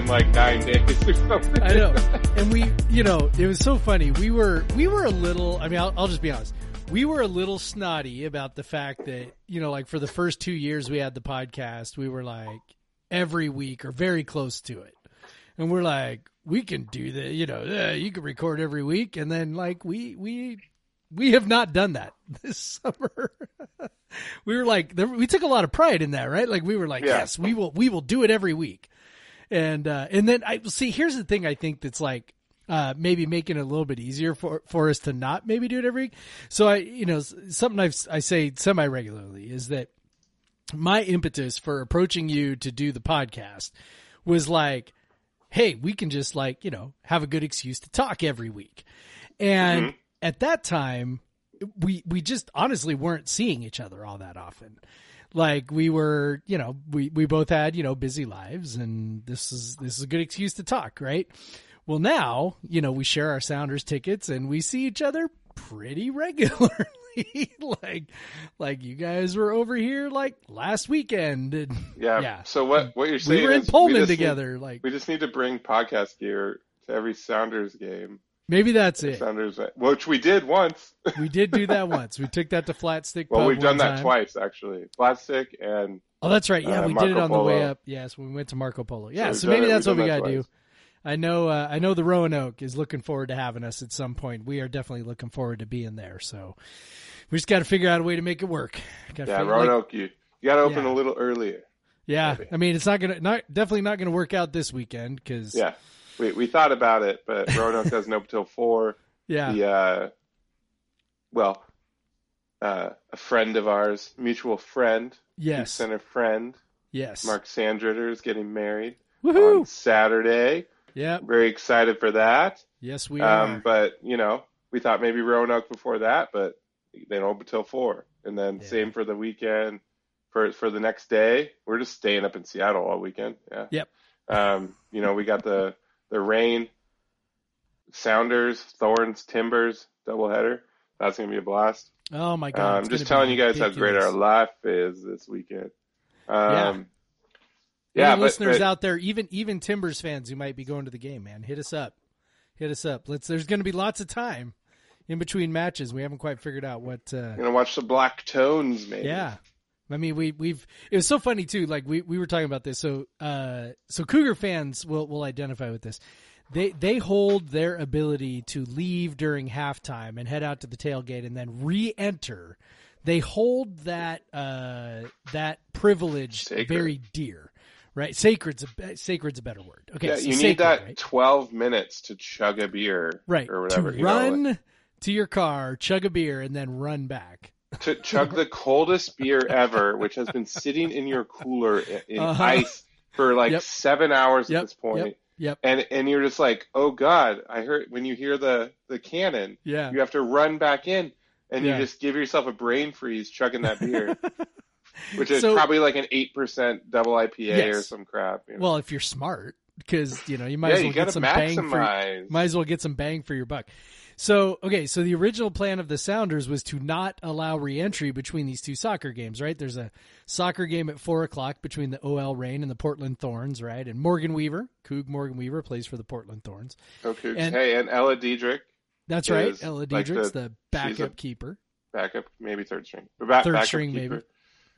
In like nine days or something. I know. And we, you know, it was so funny. We were, we were a little, I mean, I'll, I'll just be honest. We were a little snotty about the fact that, you know, like for the first two years we had the podcast, we were like every week or very close to it. And we're like, we can do that, you know, uh, you can record every week. And then like we, we, we have not done that this summer. we were like, we took a lot of pride in that, right? Like we were like, Yeah. yes, we will, we will do it every week and uh, and then I see. Here's the thing. I think that's like uh, maybe making it a little bit easier for for us to not maybe do it every week. So I, you know, something I've, I say semi regularly is that my impetus for approaching you to do the podcast was like, hey, we can just like you know have a good excuse to talk every week, and at that time we we just honestly weren't seeing each other all that often like we were you know we we both had you know busy lives and this is this is a good excuse to talk right well now you know we share our sounders tickets and we see each other pretty regularly like like you guys were over here like last weekend and Yeah. yeah So what what you're saying we were in is we Pullman need- together like we just need to bring podcast gear to every Sounders game. Maybe that's it which we did once. we did do that once we took that to flat stick well, we've done that time. twice actually. Flatstick and Oh, that's right. Yeah, uh, we did it Marco on the way up. Yes, we went to Marco Polo. Yeah, we've so, maybe that's what we that to do. I know. Uh, I know the Roanoke is looking forward to having us at some point. We are definitely looking forward to being there. So we just got to figure out a way to make it work. Gotta yeah, figure- like- Roanoke. you you got to open Yeah. a little earlier. yeah, maybe. I mean, it's not gonna, not definitely not gonna work out this weekend because Yeah, we we thought about it, but Roanoke doesn't open till four. yeah, The uh, well, uh, a friend of ours, mutual friend, yes, center friend, yes, Mark Sandritter is getting married woohoo, on Saturday. yeah, Very excited for that. yes, we are. Um, but you know, we thought maybe Roanoke before that, but they don't open till four. And then Yeah. same for the weekend. For for the next day, we're just staying up in Seattle all weekend. Yeah. Yep. Um, you know, we got the the Reign, Sounders, Thorns, Timbers doubleheader. That's gonna be a blast. oh my god, I'm it's just telling you guys how great our life is this weekend. Yeah. Um, yeah, Any but, listeners but- out there, even even Timbers fans who might be going to the game, man, hit us up. Hit us up. Let's. There's going to be lots of time in between matches. We haven't quite figured out what. Uh, gonna watch the Black Tones, maybe. yeah, I mean, we we've. It was so funny too. Like we we were talking about this. So uh, so Cougar fans will will identify with this. They they hold their ability to leave during halftime and head out to the tailgate and then re-enter. They hold that uh, that privilege Sacred. very dear, right? Sacred's a sacred's a better word. Okay, Yeah, so you sacred, need that right? 12 minutes to chug a beer, right or whatever. to you know, run like- to your car, chug a beer, and then run back. To chug the coldest beer ever, which has been sitting in your cooler in Uh-huh. ice for like Yep. seven hours Yep, at this point. yep, yep. And and you're just like, oh god! I heard when you hear the the cannon, Yeah. you have to run back in, and Yeah. you just give yourself a brain freeze chugging that beer, which is So- probably like an eight percent double IPA or some crap. You know? Well, if you're smart, because you know you might yeah, as well you get gotta bang for maximize. might as well get some bang for your buck. So, okay, so the original plan of the Sounders was to not allow reentry between these two soccer games, right? There's a soccer game at four o'clock between the OL Reign and the Portland Thorns, right? And Morgan Weaver, Coug Morgan Weaver, plays for the Portland Thorns. Cougs. And- hey, and Ella Dederick, That's right. Ella like, Dederick's the- the, backup keeper. backup, maybe third string, Ba- Third string, keeper, maybe.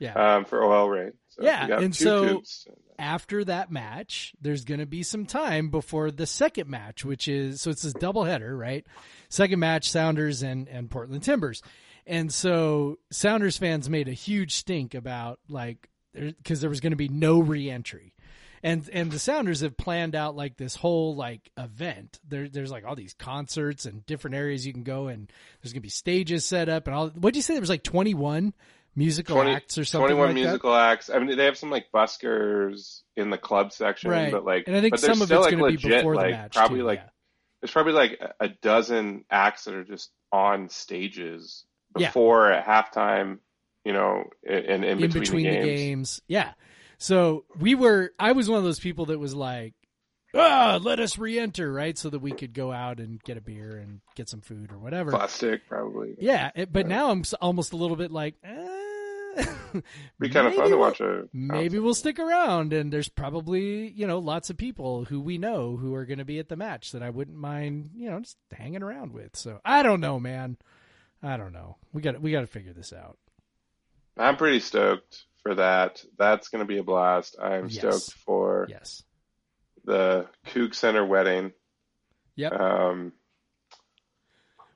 Yeah. um, for OL Reign. So Yeah, and so- Cougs. after that match, there's going to be some time before the second match, which is so it's this doubleheader, right? Second match, Sounders and and Portland Timbers, and so Sounders fans made a huge stink about like because there was going to be no reentry. And and the Sounders have planned out like this whole like event. There there's like all these concerts and different areas you can go and there's gonna be stages set up and all. What'd you say? There was like 21 musical 20 acts or something 21 like that. musical acts. I mean, they have some like buskers in the club section, Right. but like, And I think some of it's like, gonna be legit, before the like, match, Probably too, like, yeah. there's probably like a- dozen acts that are just on stages Yeah. before at halftime, you know, and, in in between, between the, the games. games. Yeah. So we were, I was one of those people that was like, ah, let us re-enter, right? So that we could go out and get a beer and get some food or whatever. Plastic, probably. Yeah. it- but now I'm almost a little bit like, eh, Be kind of maybe fun to we'll- watch a. Maybe we'll stick around and there's probably, you know, lots of people who we know who are going to be at the match that I wouldn't mind, you know, just hanging around with. So I don't know, man. I don't know. We got we got to figure this out. I'm pretty stoked for that. That's going to be a blast. I'm Yes. stoked for Yes. the Coug Center wedding. Yep. Um,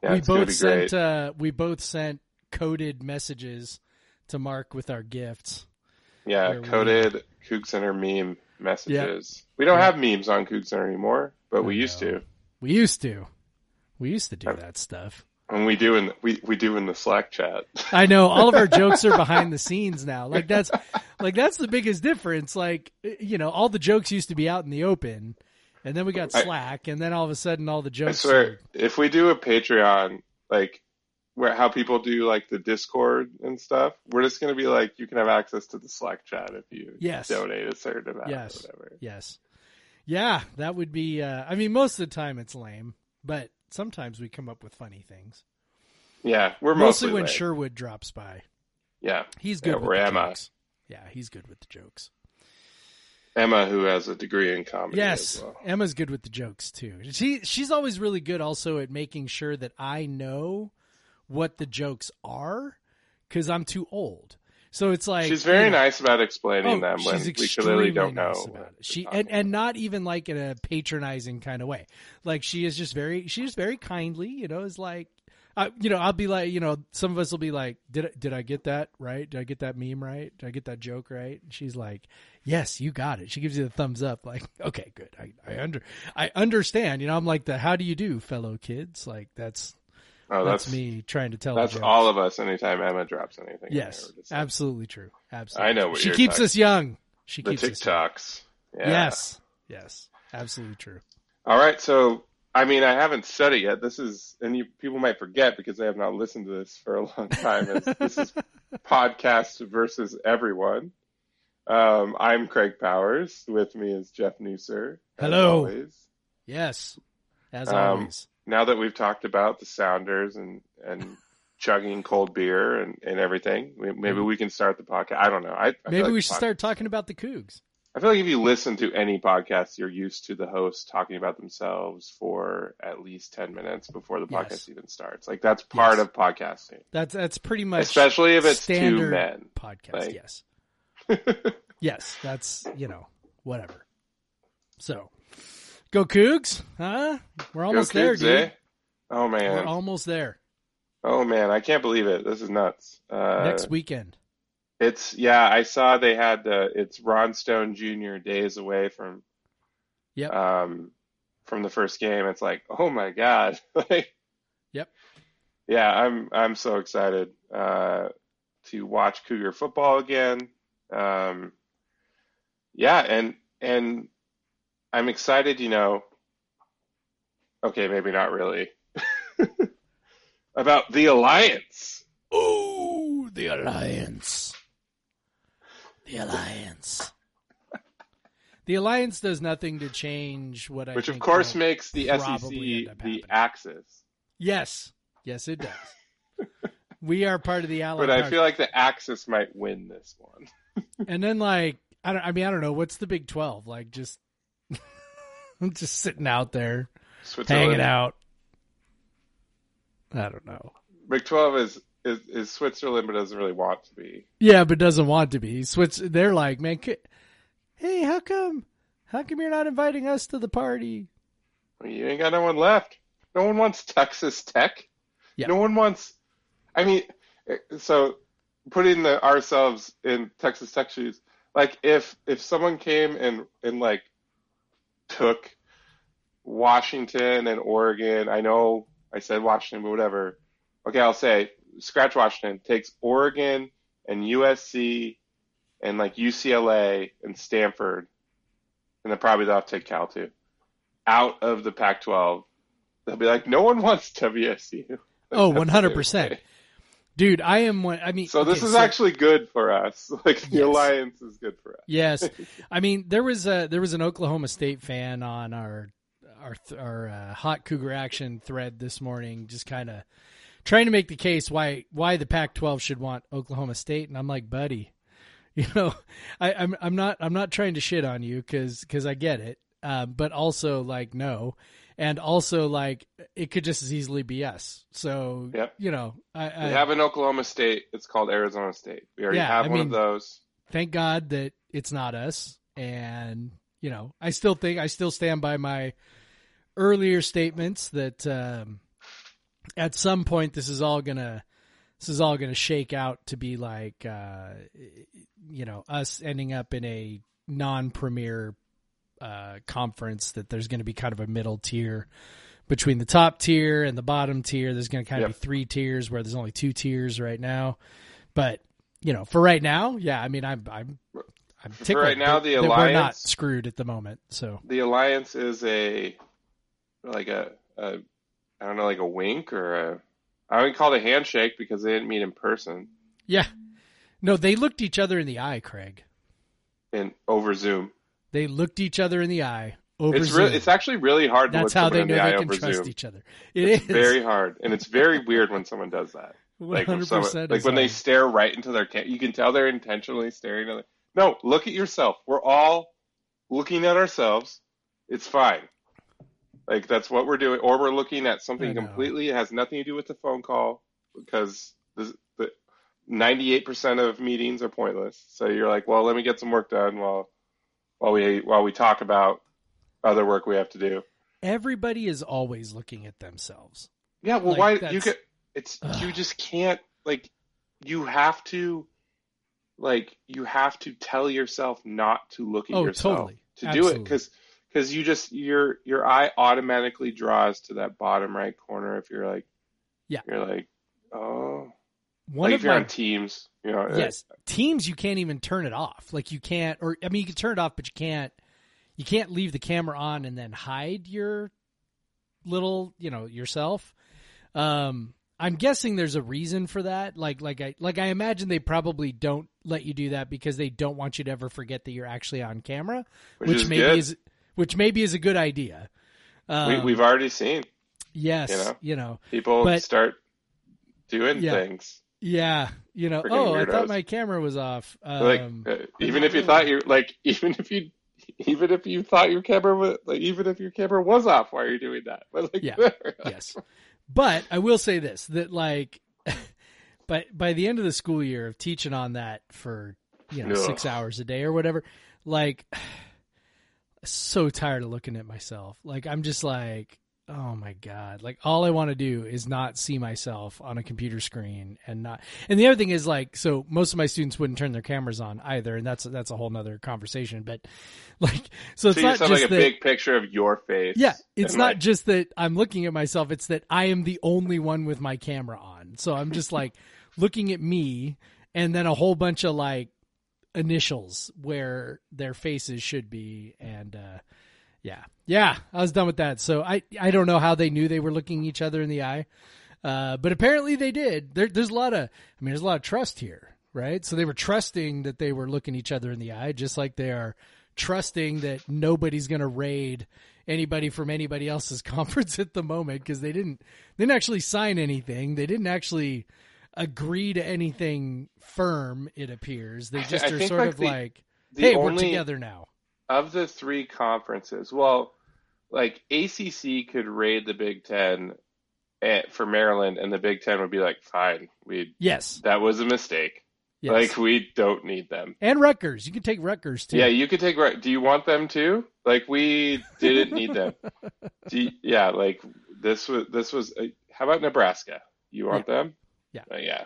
yeah, we both sent uh, we both sent coded messages to Mark with our gifts. Yeah, where we- coded Coug Center meme messages. We don't have memes on Coug Center anymore, but we I used to. We used to. We used to do that stuff. And we do in we we do in the Slack chat. I know all of our jokes are behind the scenes now. Like that's like that's the biggest difference. Like you know, all the jokes used to be out in the open, and then we got I- Slack, and then all of a sudden all the I jokes. swear, if we do a Patreon, like where how people do like the Discord and stuff, we're just gonna be like, you can have access to the Slack chat if you Yes. donate a certain amount Yes. or whatever. Yes. Yeah, that would be. Uh, I mean, most of the time it's lame, but sometimes we come up with funny things. Yeah, we're Mostly, mostly, when like- Sherwood drops by. Yeah, He's good Yeah, with Emma. jokes. Yeah, he's good with the jokes. Emma, who has a degree in comedy. Yes, as well. Emma's good with the jokes too. She she's always really good also at making sure that I know what the jokes are because I'm too old. So it's like she's very you know, nice about explaining Oh, them when we clearly don't nice know. about it. She and, and not even like in a patronizing kind of way. Like she is just very she's very kindly, you know, is like uh, you know, I'll be like, you know, some of us will be like, did I, did I get that right? Did I get that meme right? Did I get that joke right? And she's like, yes, you got it. She gives you the thumbs up, like, okay, good. I, I under, I understand. You know, I'm like the, how do you do, fellow kids? Like that's Oh, that's, that's me trying to tell. That's all of us. Anytime Emma drops anything, Yes, there, we're like, absolutely true. Absolutely, I know she keeps talking- us young. She the keeps us. TikToks. Yeah. Yes. Yes. Absolutely true. All right. So, I mean, I haven't said it yet. This is, and you, people might forget because they have not listened to this for a long time. This is podcast versus everyone. Um, I'm Craig Powers. With me is Jeff Nusser. Hello. always. Yes. As Um, always. Now that we've talked about the Sounders and and chugging cold beer and, and everything, maybe mm-hmm. we can start the podcast. I don't know. I, I Maybe like we should start talking about the Cougs. I feel like if you listen to any podcast, you're used to the host talking about themselves for at least 10 minutes before the podcast Yes. even starts. Like that's part Yes. of podcasting. That's that's pretty much Especially if it's two men. podcast. Like- yes. Yes, that's you know whatever. So, go Cougs, huh? We're almost Go there, dude. eh? Oh man, We're almost there. Oh man, I can't believe it. This is nuts. Uh, Next weekend. It's yeah, I saw they had the it's Ron Stone Jr. days away from Yep. um from the first game. It's like, oh my god. like Yep. Yeah, I'm I'm so excited uh to watch Cougar football again. Um yeah, and and I'm excited, you know. Okay, maybe not really. About the alliance. Oh, the alliance. The alliance. the alliance does nothing to change what I. which of course makes the SEC the axis. Yes, yes, it does. we are part of the Alliance. But I feel like the Axis might win this one. and then like I don't. I mean, I don't know. What's the Big Twelve? Like just, just sitting out there, hanging out. I don't know. Big Twelve is, is is Switzerland, but doesn't really want to be. Yeah, but doesn't want to be. Switch. They're like, man, hey, how come? How come you're not inviting us to the party? Well, You ain't got no one left. No one wants Texas Tech. Yeah. No one wants. I mean, so putting the ourselves in Texas Tech shoes, like if if someone came and and like took Washington and Oregon, I know I said Washington, but whatever. Okay, I'll say scratch Washington takes Oregon and USC and like UCLA and Stanford, and then probably they'll have to take Cal too, out of the Pac-12. They'll be like, no one wants WSU. Like, Oh, that's what they would 100%. say. Dude, I am one. I mean, So this okay, is actually good for us. Like the Yes. alliance is good for us. Yes, I mean there was a there was an Oklahoma State fan on our our our uh, hot Cougar action thread this morning, just kind of trying to make the case why why the Pac-12 should want Oklahoma State, and I'm like, buddy, you know, I, I'm I'm not I'm not trying to shit on you because I get it, uh, but also like no, and also like it could just as easily be us. So Yep. you know, I, I We have an Oklahoma State. It's called Arizona State. We already Yeah, have I one mean- of those. thank God that it's not us. And, you know, I still think, I still stand by my earlier statements that um, at some point this is all going to. This is all to shake out to be like, uh, you know, us ending up in a non-premier uh, conference. That there's going to be kind of a middle tier between the top tier and the bottom tier. There's going to kind of Yep. be three tiers where there's only two tiers right now. But you know, for right now, yeah, I mean, I'm I'm I'm For tickled right now, that- the that we're not alliance- screwed at the moment. So The alliance is a like a, a I don't know, like a wink or a I wouldn't call it a handshake because they didn't meet in person yeah, no, they looked each other in the eye, Craig. and over Zoom. They looked each other in the eye over It's Zoom. it's actually really hard to That's look how they know the they can trust Zoom. each other. It is It's very hard and it's very weird when someone does that. Like when someone, like is when they stare right into their cam, you can tell they're intentionally staring at. No, look at yourself. We're all looking at ourselves. It's fine. Like that's what we're doing, or we're looking at something completely it has nothing to do with the phone call because the the ninety-eight percent of meetings are pointless. So you're like, well, let me get some work done while while we while we talk about other work we have to do. Everybody is always looking at themselves. Yeah, well, Like, why you could? It's you just can't like. You have to, like, you have to tell yourself not to look at Oh, yourself totally. to do it because because you just your your eye automatically draws to that bottom right corner if you're like, Yeah. you're like, oh, One like of if you're my on Teams, you know, yes teams you can't even turn it off like you can't or i mean you can turn it off but you can't you can't leave the camera on and then hide your little you know yourself um i'm guessing there's a reason for that like like i like i imagine they probably don't let you do that because they don't want you to ever forget that you're actually on camera Which which, is maybe good. is which maybe is a good idea um, we, we've already seen yes you know. you know people but- start doing Yeah. things. Yeah you know Freaking oh i thought my camera was off like um, uh, even if you thought you like even if you even if you thought your camera was like even if your camera was off why are you doing that but like Yeah. yes. But I will say this that like by by the end of the school year of teaching on that for you know. 6 hours a day or whatever like so tired of looking at myself. Like I'm just like oh my god. Like all I want to do is not see myself on a computer screen and not And the other thing is like so most of my students wouldn't turn their cameras on either and that's that's a whole nother conversation but like so it's so not just like a that, big picture of your face yeah, it's not like, just that I'm looking at myself, it's that I am the only one with my camera on. So I'm just like looking at me and then a whole bunch of like initials where their faces should be and uh yeah. Yeah, I was done with that. So I I don't know how they knew they were looking each other in the eye. Uh but apparently they did. There there's a lot of I mean there's a lot of trust here, right? So they were trusting that they were looking each other in the eye just like they are trusting that nobody's going to raid anybody from anybody else's conference at the moment because they didn't they didn't actually sign anything. They didn't actually agree to anything firm. It appears they just I are sort like, of the- like, the hey, we're together now. Of the three conferences, well, like ACC could raid the Big Ten eh, for Maryland, and the Big Ten would be like, "Fine, we Yes, that was a mistake. yes. Like we don't need them." and Rutgers. You can take Rutgers too. Yeah, you could take. Do you want them too? Like we didn't need them. Do you- yeah, like this was this was. uh how about Nebraska? You want them? Yeah. Uh, yeah.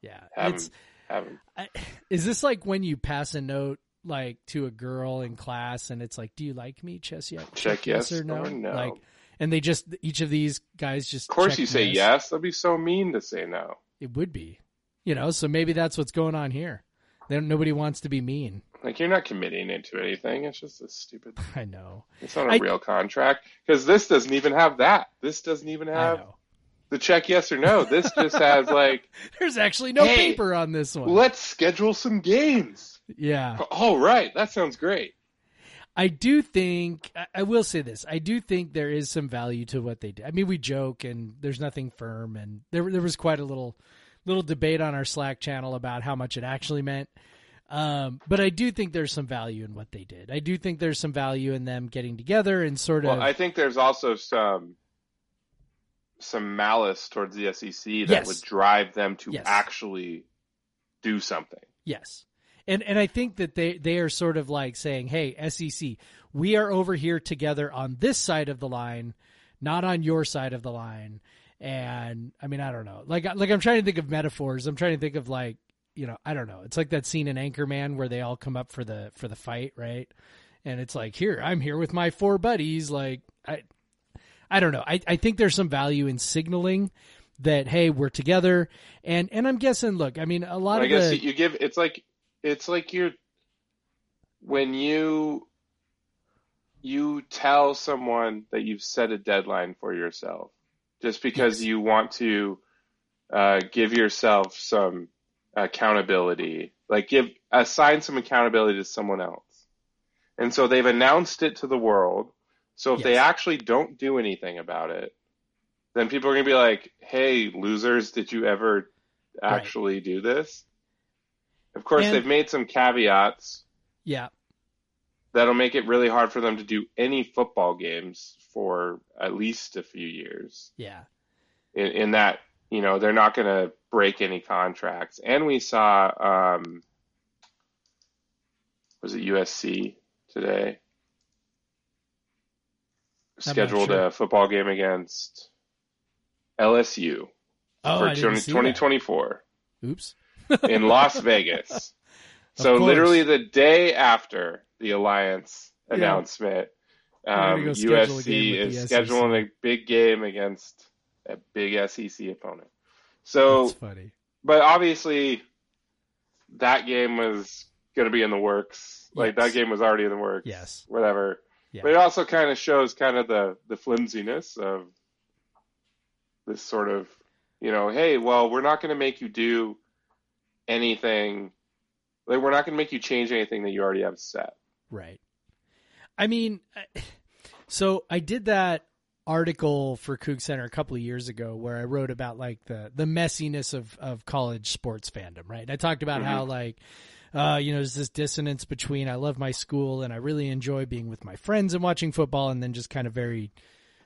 yeah. Have It's 'em. Have 'em. I, is this like when you pass a note like to a girl in class and it's like, "Do you like me?" Chess yet? Check yes or no. or no. Like, and they just each of these guys just. Of course, you say yes. yes. That'd be so mean to say no. It would be, you know. So maybe that's what's going on here. Then nobody wants to be mean. Like you're not committing into anything. It's just a stupid. I know. It's not a I- real contract because this doesn't even have that. This doesn't even have the check yes or no. This just has like There's actually no Hey, paper on this one. let's schedule some games. Yeah. All right, that sounds great. I do think I- will say this. I do think there is some value to what they did. I mean, we joke and there's nothing firm, and there there was quite a little little debate on our Slack channel about how much it actually meant. Um, but I do think there's some value in what they did. I do think there's some value in them getting together and sort of Well, I think there's also some some malice towards the SEC that Yes. would drive them to Yes. actually do something. Yes. And and I think that they they are sort of like saying, "Hey, SEC, we are over here together on this side of the line, not on your side of the line." And I mean, I don't know. Like like I'm trying to think of metaphors. I'm trying to think of like, you know, I don't know. It's like that scene in Anchorman where they all come up for the for the fight, right? And it's like, "Here, I'm here with my four buddies." Like I I don't know. I I think there's some value in signaling that hey, we're together. And and I'm guessing, look, I mean, a lot of I guess the you give it's like it's like you're when you you tell someone that you've set a deadline for yourself just because Yes. you want to uh, give yourself some accountability like give assign some accountability to someone else and so they've announced it to the world so if they actually don't do anything about it then people are going to be like hey losers did you ever Right. actually do this of course, And- they've made some caveats yeah. that'll make it really hard for them to do any football games for at least a few years. Yeah. In, in that, you know, they're not going to break any contracts. And we saw, um, was it USC today? Scheduled sure. a football game against LSU Oh, for 20, 2024 that. Oops. in Las Vegas. So literally the day after the alliance Yeah. announcement, um, go schedule a game USC is scheduling a big game against a big SEC opponent. So, That's funny. but obviously, that game was going to be in the works. Like Yes. that game was already in the works. Yes. Whatever. Yeah. But it also kind of shows kind of the the flimsiness of this sort of, you know, hey, well, we're not going to make you do anything. Like we're not going to make you change anything that you already have set. Right. I mean, so I did that article for Coug Center a couple of years ago where I wrote about like the the messiness of of college sports fandom, right? I talked about how like uh, you know, there's this dissonance between I love my school and I really enjoy being with my friends and watching football, and then just kind of very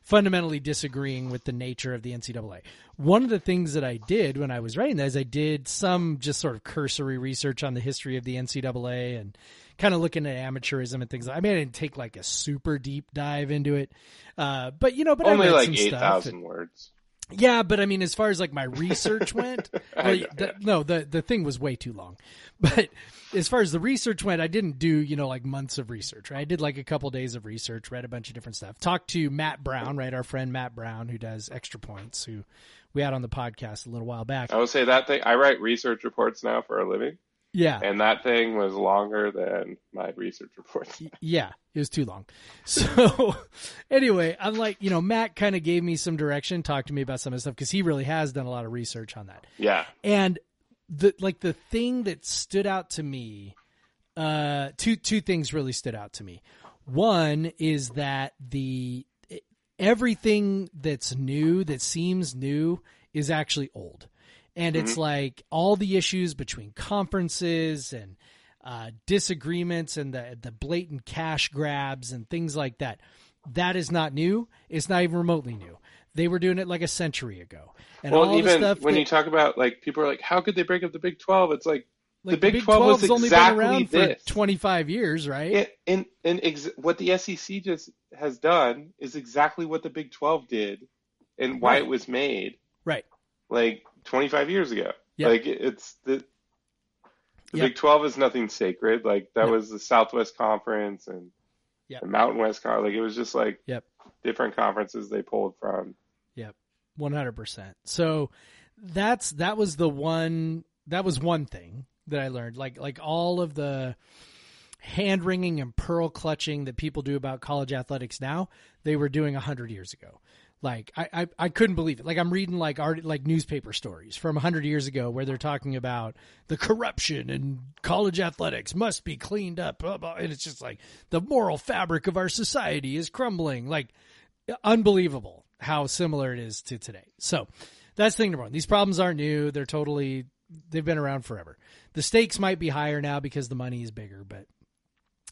fundamentally disagreeing with the nature of the NCAA. One of the things that I did when I was writing that is I did some just sort of cursory research on the history of the NCAA and kind of looking at amateurism and things. I mean, I didn't take like a super deep dive into it, uh, but you know, but Only I read like some eight stuff. thousand words. Yeah, but I mean, as far as like my research went, well, the, no, the the thing was way too long. But as far as the research went, I didn't do you know like months of research. Right? I did like a couple days of research, read a bunch of different stuff, talked to Matt Brown, right, our friend Matt Brown, who does Extra Points, who we had on the podcast a little while back. I would say that thing. I write research reports now for a living, Yeah, and that thing was longer than my research reports. yeah, it was too long. So anyway, I'm like, you know, Matt kind of gave me some direction, talked to me about some of the stuff because he really has done a lot of research on that. Yeah, And the like the thing that stood out to me, uh, two two things really stood out to me. One is that the everything that's new that seems new is actually old. And it's like all the issues between conferences and uh, disagreements and the the blatant cash grabs and things like that. That is not new. It's not even remotely new. They were doing it like a century ago. And all well, even stuff when that- you talk about like people are like, how could they break up the Big Twelve? It's like, like, the Big 12 was 12's only exactly been around this. for 25 years, right? it, and and ex- what the SEC just has done is exactly what the Big Twelve did, and why Right. it was made right. like 25 years ago. Yep. Like it's the the Yep. Big 12 is nothing sacred. Like that No. was the Southwest Conference and Yep. the Mountain West Conference. Like it was just like Yep. different conferences they pulled from. Yep. 100%. So that's that was the one that was one thing that I learned like like all of the hand wringing and pearl clutching that people do about college athletics now, they were doing 100 years ago. Like I, I, I couldn't believe it. Like I'm reading like art like newspaper stories from 100 years ago where they're talking about the corruption and college athletics must be cleaned up. Blah, blah, and it's just like the moral fabric of our society is crumbling. Like unbelievable how similar it is to today. So that's thing number one. These problems aren't new. They're totally they've been around forever. The stakes might be higher now because the money is bigger, but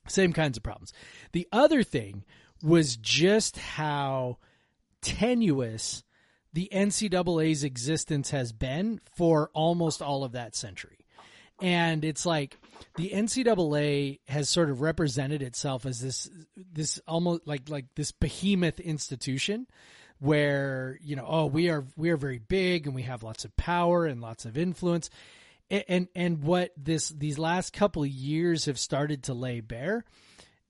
same kinds of problems. The other thing was just how tenuous the NCAA's existence has been for almost all of that century. And it's like the NCAA has sort of represented itself as this this almost like like this behemoth institution where you know oh we are we are very big and we have lots of power and lots of influence and and, and what this these last couple of years have started to lay bare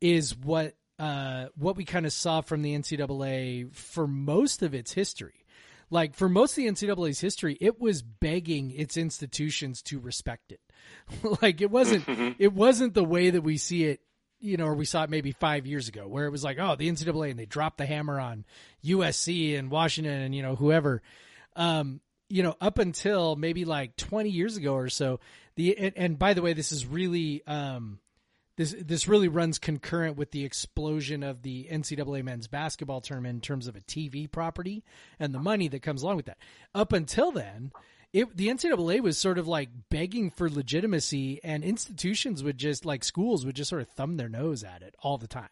is what uh, what we kind of saw from the NCAA for most of its history. Like for most of the NCAA's history, it was begging its institutions to respect it. like it wasn't it wasn't the way that we see it, you know, or we saw it maybe five years ago, where it was like, oh, the NCAA and they dropped the hammer on USC and Washington and you know whoever. Um, you know, up until maybe like 20 years ago or so, the and, and by the way, this is really um, this this really runs concurrent with the explosion of the NCAA men's basketball tournament in terms of a TV property and the money that comes along with that. Up until then, it the NCAA was sort of like begging for legitimacy, and institutions would just like schools would just sort of thumb their nose at it all the time,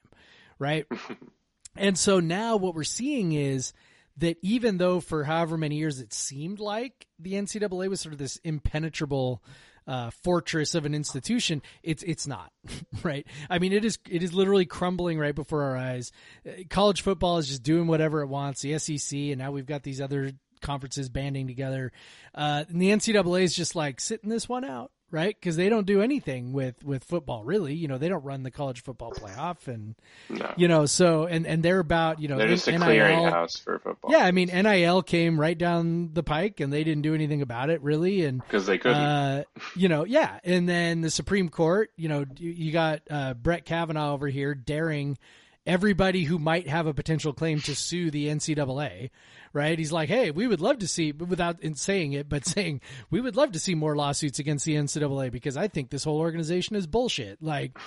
right? and so now what we're seeing is that even though for however many years it seemed like the NCAA was sort of this impenetrable uh, fortress of an institution, it's it's not right. I mean, it is it is literally crumbling right before our eyes. Uh, College football is just doing whatever it wants. The SEC, and now we've got these other conferences banding together. Uh, and the NCAA is just like sitting this one out, right? Because they don't do anything with with football, really. You know, they don't run the college football playoff, and No. you know, so and and they're about you know They're just a NIL clearinghouse for football. yeah, I mean NIL came right down the pike, and they didn't do anything about it really, and because they couldn't. uh, you know, yeah, and then the Supreme Court, you know, you, you got uh, Brett Kavanaugh over here daring everybody who might have a potential claim to sue the NCAA. Right? He's like, hey, we would love to see, without in saying it, but saying we would love to see more lawsuits against the NCAA because I think this whole organization is bullshit. Like,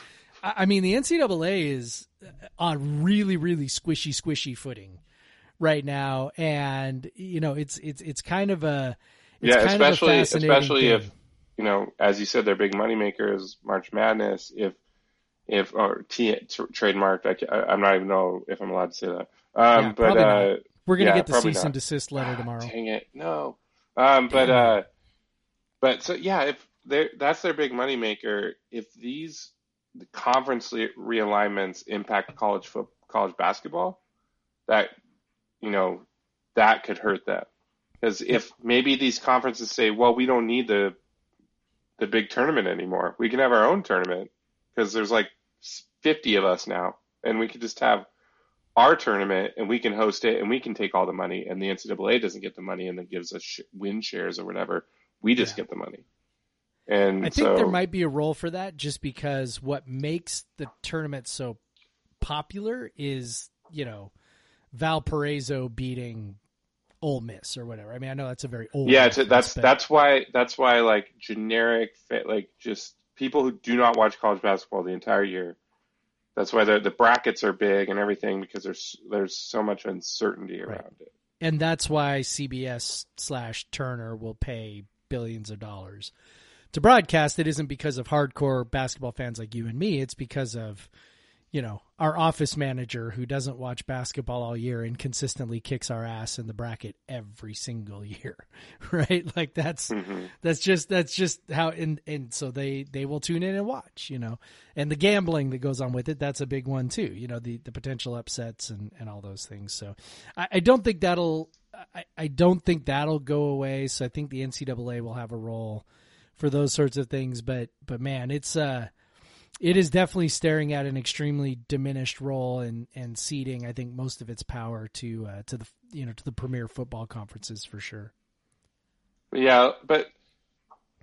I mean, the NCAA is on really, really squishy, squishy footing right now, and you know, it's it's it's kind of a it's yeah, kind of a especially especially thing. if you know, as you said, their big money makers, March Madness. If if or T, trademarked, I, I, I'm not even know if I'm allowed to say that. Um, Yeah, but uh, We're gonna yeah, get the cease not. and desist letter Ah, tomorrow. Dang it, no. Um, but uh, but so yeah, if that's their big money maker. If these conference re- realignments impact college foot college basketball, that you know that could hurt them. Because if maybe these conferences say, well, we don't need the the big tournament anymore. We can have our own tournament because there's like 50 of us now, and we could just have our tournament and we can host it and we can take all the money, and the NCAA doesn't get the money and then gives us sh- win shares or whatever. We just Yeah. get the money. And I think so, there might be a role for that just because what makes the tournament so popular is, you know, Valparaiso beating Ole Miss or whatever. I mean, I know that's a very old yeah, that's that's why that's why like generic like just people who do not watch college basketball the entire year That's why the the brackets are big and everything because there's there's so much uncertainty Right. around it. and that's why CBS slash Turner will pay billions of dollars to broadcast. It isn't because of hardcore basketball fans like you and me. It's because of, you know, our office manager who doesn't watch basketball all year and consistently kicks our ass in the bracket every single year, right? Like that's hmm that's just that's just how and and so they they will tune in and watch you know. And the gambling that goes on with it that's a big one too you know the the potential upsets and and all those things. So i, I don't think that'll I, I don't think that'll go away. So i think the ncaa will have a role for those sorts of things. But but man it's uh it is definitely staring at an extremely diminished role and and ceding i think most of its power to uh to the you know to the premier football conferences for sure Yeah, but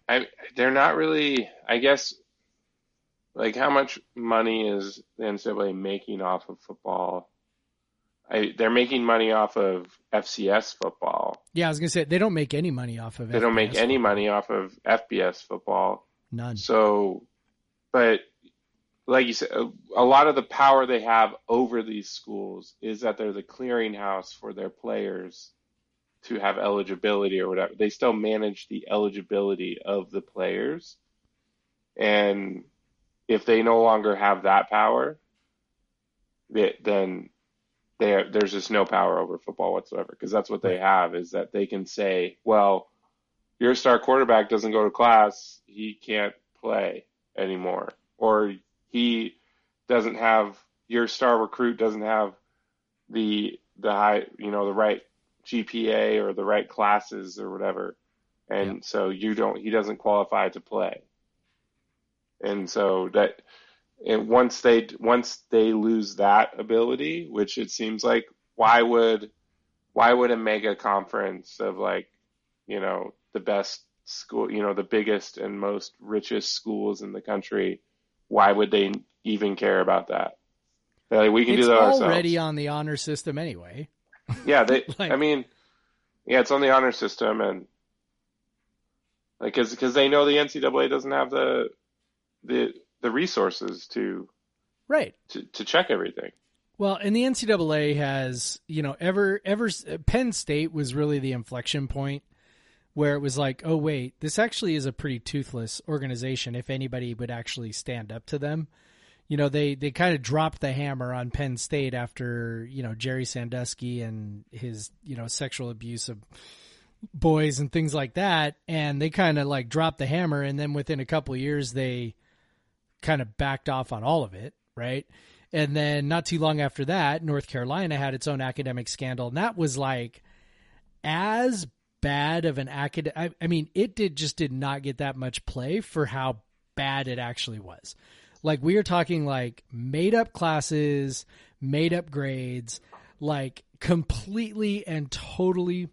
I they're not really. I guess like how much money is the NCAA making off of football? I they're making money off of FCS football. Yeah, I was gonna say they don't make any money off of it. They don't make any money off of FBS football. None. So, but like you said, a, lot of the power they have over these schools is that they're the clearinghouse for their players to have eligibility or whatever. They still manage the eligibility of the players. And if they no longer have that power, they, then they, there's just no power over football whatsoever because that's what they have is that they can say, well, your star quarterback doesn't go to class, he can't play anymore, or he doesn't have your star recruit doesn't have the the high you know the right GPA or the right classes or whatever, and so you don't he doesn't qualify to play, and so that and once they once they lose that ability, which it seems like why would why would a mega conference of like you know the best school you know the biggest and most richest schools in the country why would they even care about that They're like we can it's do that ourselves already on the honor system anyway. yeah they Like- i mean yeah it's on the honor system and like because because they know the ncaa doesn't have the the the resources to Right. to, to check everything Well, and the NCAA has, you know, ever ever Penn State was really the inflection point where it was like, oh wait, this actually is a pretty toothless organization. If anybody would actually stand up to them, you know, they they kind of dropped the hammer on Penn State after you know Jerry Sandusky and his you know sexual abuse of boys and things like that, and they kind of like dropped the hammer, and then within a couple years they kind of backed off on all of it, right? And then not too long after that, North Carolina had its own academic scandal, and that was like as bad of an academic. I, I mean, it did just did not get that much play for how bad it actually was. Like we are talking like made up classes, made up grades, like completely and totally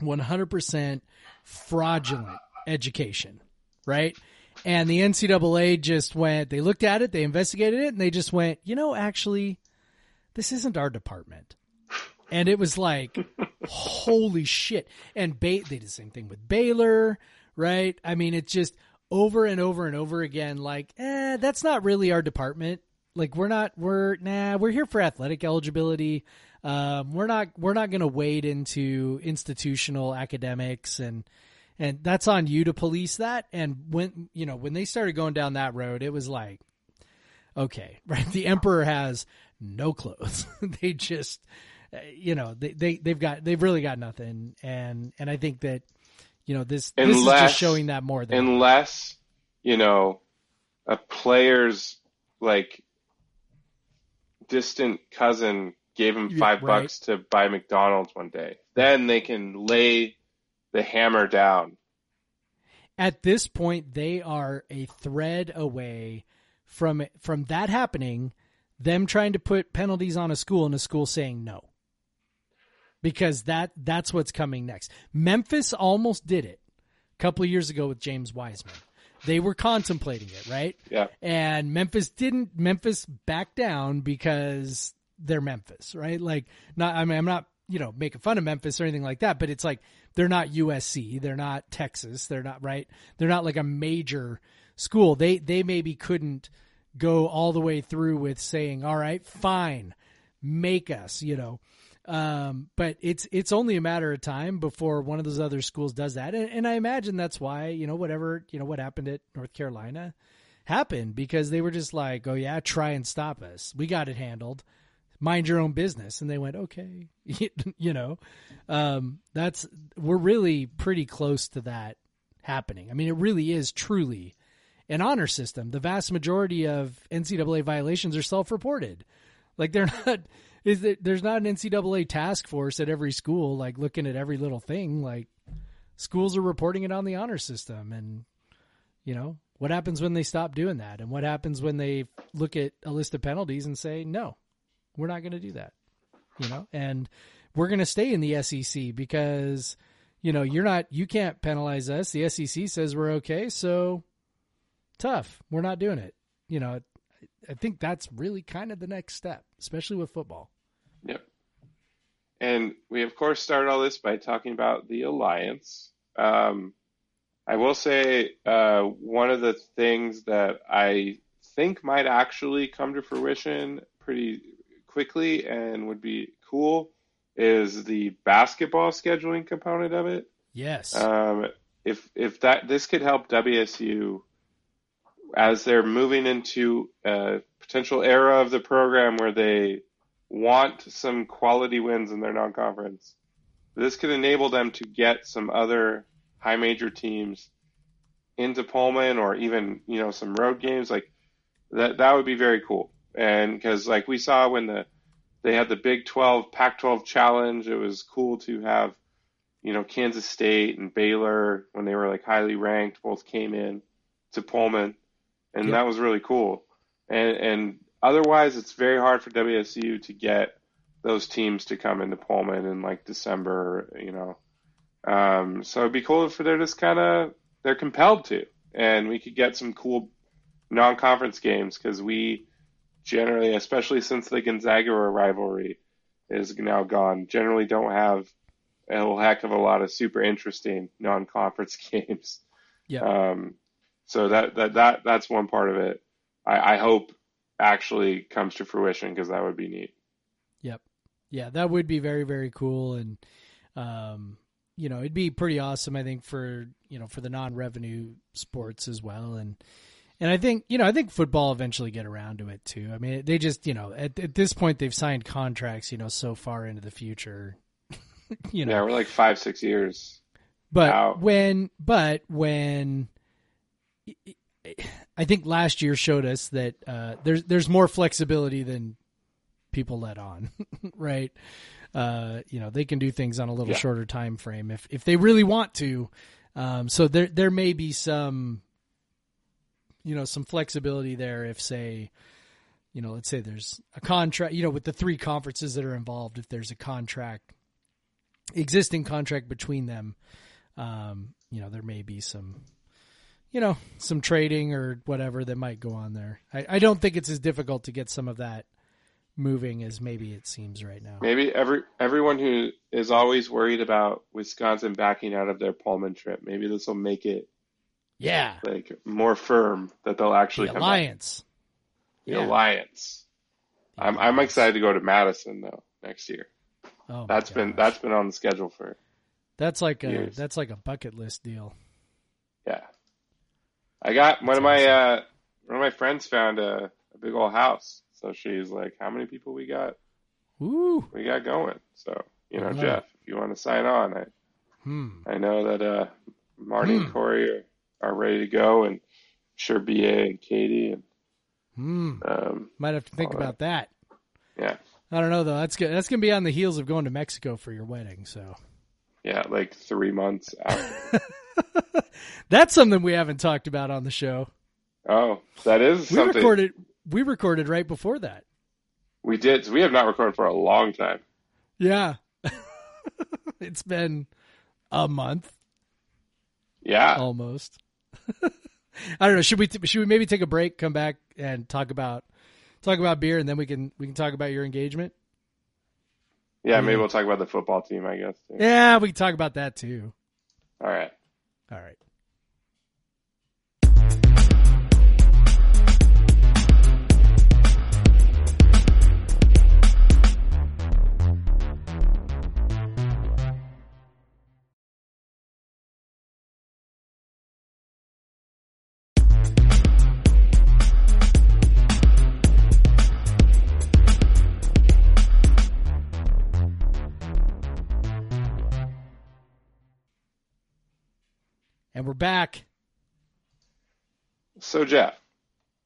100% fraudulent education, right? And the NCAA just went, they looked at it, they investigated it, and they just went, you know, actually, this isn't our department. And it was like, holy shit. And they did the same thing with Baylor, right? I mean, it's just over and over and over again, like, eh, that's not really our department. Like, we're not, we're, nah, we're here for athletic eligibility. Um, we're not, we're not going to wade into institutional academics and, and that's on you to police that. And when, you know, when they started going down that road, it was like, okay, right? The emperor has no clothes. they just, Uh, you know, they, they, they've got, they've really got nothing. And, and I think that, you know, this, this is just showing that more than unless you know a player's like distant cousin gave him five right. bucks to buy McDonald's one day, then they can lay the hammer down. at this point they are a thread away from from that happening them trying to put penalties on a school and a school saying no because that that's what's coming next. Memphis almost did it a couple of years ago with james wiseman. They were contemplating it right? Yeah. and memphis didn't memphis backed down because they're memphis right? Like not i mean i'm not you know making fun of memphis or anything like that but it's like they're not usc they're not texas they're not right? They're not like a major school. They they maybe couldn't go all the way through with saying, "All right, fine, make us," you know. Um, but it's it's only a matter of time before one of those other schools does that, and, and I imagine that's why you know whatever you know what happened at North Carolina happened because they were just like, "Oh yeah, try and stop us. We got it handled. Mind your own business." And they went, "Okay," you know. Um, that's we're really pretty close to that happening. I mean, it really is truly an honor system. The vast majority of NCAA violations are self-reported. Like they're not is that there's not an NCAA task force at every school like looking at every little thing. Like schools are reporting it on the honor system and you know, what happens when they stop doing that and what happens when they look at a list of penalties and say, "No, we're not going to do that." You know, and we're going to stay in the SEC because you know, you're not you can't penalize us. The SEC says we're okay, so tough. We're not doing it. You know, I think that's really kind of the next step, especially with football. Yep. And we, of course, start all this by talking about the alliance. Um, I will say uh, one of the things that I think might actually come to fruition pretty quickly and would be cool is the basketball scheduling component of it. Yes. Um, if if that this could help WSU as they're moving into a potential era of the program where they want some quality wins in their non-conference, this could enable them to get some other high major teams into Pullman or even you know some road games like that. That would be very cool. And because like we saw when the they had the Big 12 Pac-12 challenge, it was cool to have you know, Kansas State and Baylor, when they were like highly ranked, both came in to Pullman, and Yep. that was really cool. And and otherwise, it's very hard for WSU to get those teams to come into Pullman in like December, you know. Um, so it'd be cool if they're just kind of they're compelled to, and we could get some cool non-conference games because we generally, especially since the Gonzaga rivalry is now gone, generally don't have a whole heck of a lot of super interesting non-conference games. Yeah. Um, so that that that that's one part of it. I, I hope actually comes to fruition because that would be neat. Yep. Yeah, that would be very very cool and um you know, it'd be pretty awesome I think for, you know, for the non-revenue sports as well and and I think, you know, I think football eventually get around to it too. I mean, they just, you know, at, at this point they've signed contracts, you know, so far into the future. you know. Yeah, we're like five six years. But out. when, but when, I think last year showed us that uh, there's there's more flexibility than people let on, right? Uh, you know, they can do things on a little Yeah. shorter time frame if if they really want to. Um, so there there may be some, you know, some flexibility there if say. You know, let's say there's a contract. You know, with the three conferences that are involved, if there's a contract, existing contract between them, um, you know, there may be some, you know, some trading or whatever that might go on there. I, I don't think it's as difficult to get some of that moving as maybe it seems right now. Maybe every everyone who is always worried about Wisconsin backing out of their Pullman trip, maybe this will make it Yeah, like more firm that they'll actually the alliance. The Yeah. alliance. I'm I'm excited to go to Madison though next year. Oh, That's been that's been on the schedule for that's like a that's like a bucket list deal. yeah. I got one That's of my uh one of my friends found a, a big old house. So she's like, How many people we got Ooh, we got going? So, you know, Wow. Jeff, if you want to sign on, I hmm. I know that uh Marty and Corey are, are ready to go and I'm sure BA and Katie and Hmm. um Might have to think right. about that. yeah. I don't know though. That's good. That's gonna be on the heels of going to Mexico for your wedding. So Yeah, like three months out. that's something we haven't talked about on the show. oh, that is We something recorded. We recorded right before that. we did. We have not recorded for a long time. Yeah. it's been a month Yeah. almost. I don't know. Should we should we maybe take a break, come back and talk about talk about beer and then we can we can talk about your engagement? Yeah, maybe we'll talk about the football team, I guess. too. Yeah, we can talk about that too. All right. All right. Back. So Jeff,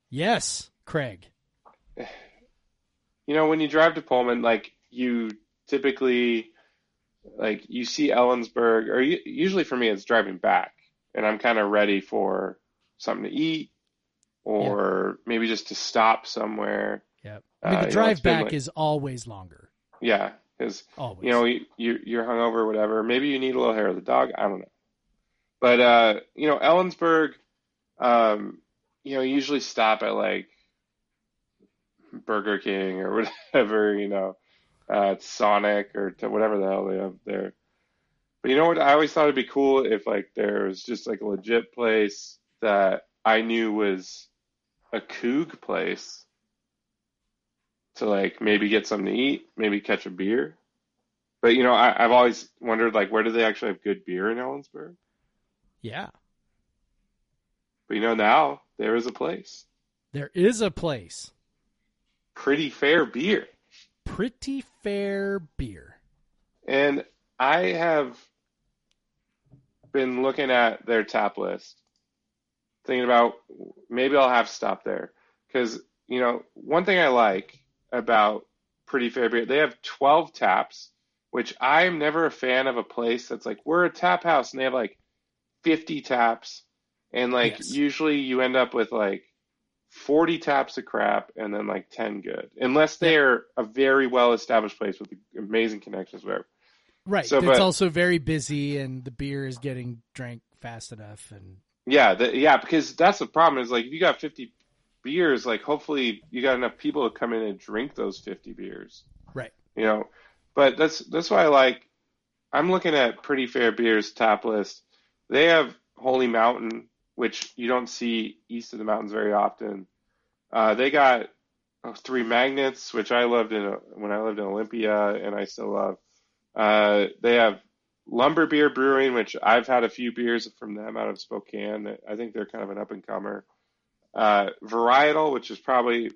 Yes, Craig. you know when you drive to Pullman, like you typically like you see Ellensburg, or u- usually for me it's driving back, and I'm kind of ready for something to eat, or maybe just to stop somewhere. Yep. I mean, Uh, the you know, drive it's back like- is always longer. Yeah, because you know you, you you're hungover or whatever. Maybe you need a little hair of the dog. I don't know. But uh, you know, Ellensburg, um, you know, usually stop at like Burger King or whatever, you know, uh, Sonic or whatever the hell they have there. But you know what? I always thought it'd be cool if like there was just like a legit place that I knew was a Coug place to like maybe get something to eat, maybe catch a beer. But you know, I, I've always wondered like where do they actually have good beer in Ellensburg? Yeah. But you know, now there is a place. There is a place. Pretty fair beer. Pretty fair beer. And I have been looking at their tap list, thinking about maybe I'll have to stop there. Because, you know, one thing I like about Pretty Fair Beer, they have 12 taps, which I'm never a fan of a place that's like, we're a tap house, and they have like 50 taps. And like, Yes. usually you end up with like 40 taps of crap and then like 10 good, unless they're a very well established place with amazing connections, whatever. Right. So, it's but- also very busy and the beer is getting drank fast enough and Yeah, the, yeah, because that's the problem is like if you got 50 beers, like hopefully you got enough people to come in and drink those 50 beers, right. you know. But that's that's why I like. I'm looking at Pretty Fair Beers tap list. They have Holy Mountain, which you don't see east of the mountains very often. Uh, they got oh, Three Magnets, which I loved in when I lived in Olympia, and I still love. Uh, they have Lumberbeard Brewing, which I've had a few beers from them out of Spokane. I think they're kind of an up and comer. Uh, Varietal, which is probably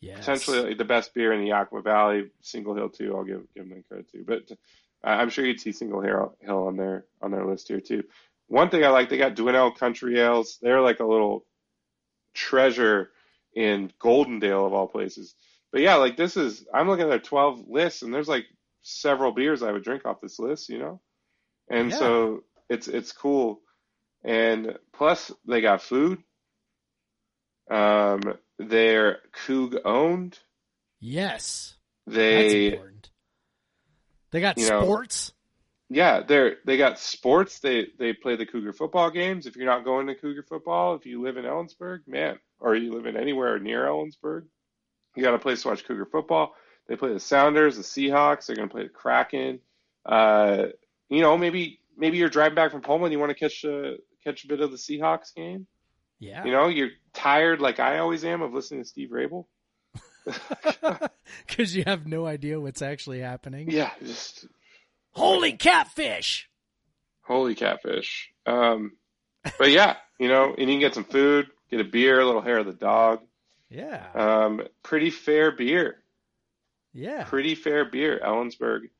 Yes. potentially the best beer in the Yakima Valley. Single Hill too. I'll give give them credit too. But uh, I'm sure you'd see Single Hill Hill on their on their list here too. One thing I like, they got Dwinell Country Ales. They're like a little treasure in Goldendale of all places. But yeah, like this is I'm looking at their 12 lists, and there's like several beers I would drink off this list, you know. And Yeah. so it's it's cool. And plus they got food. Um, they're Coug owned. Yes. They. They got you know, sports. Yeah, they're they got sports. They they play the Cougar football games. If you're not going to Cougar football, if you live in Ellensburg, man, or you live in anywhere near Ellensburg, you got a place to watch Cougar football. They play the Sounders, the Seahawks. They're going to play the Kraken. Uh, you know, maybe maybe you're driving back from Pullman. You want to catch a catch a bit of the Seahawks game. Yeah. You know, you're tired like I always am of listening to Steve Raible. Because you have no idea what's actually happening. Yeah, just Holy catfish! Holy catfish. Um, but yeah, you know, and you can get some food, get a beer, a little hair of the dog. Yeah. Um, pretty fair beer. yeah. Pretty fair beer. Ellensburg,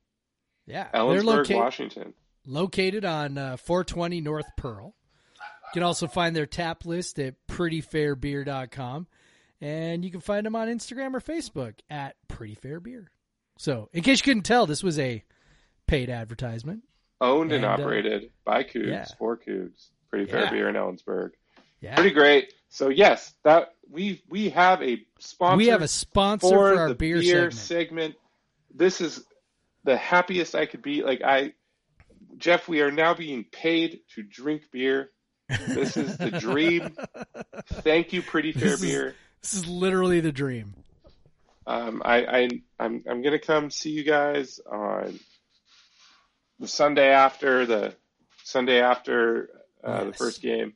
yeah. Ellensburg, loca- Washington. located on uh, 420 North Pearl. You can also find their tap list at prettyfairbeer.com. And you can find them on Instagram or Facebook at Pretty Fair Beer. So, in case you couldn't tell, this was a paid advertisement. Owned and, And, uh, operated by Cougs, yeah. for Cougs. Pretty fair Yeah. beer in Ellensburg. Yeah. Pretty great. So yes, that we we have a sponsor. we have a sponsor for, for, our the beer, beer, segment. This is the happiest I could be. Like I, Jeff, we are now being paid to drink beer. This is the dream. Thank you, Pretty Fair This is- Beer. This is literally the dream. Um, I, I I'm I'm gonna come see you guys on the Sunday after the Sunday after uh, the first game.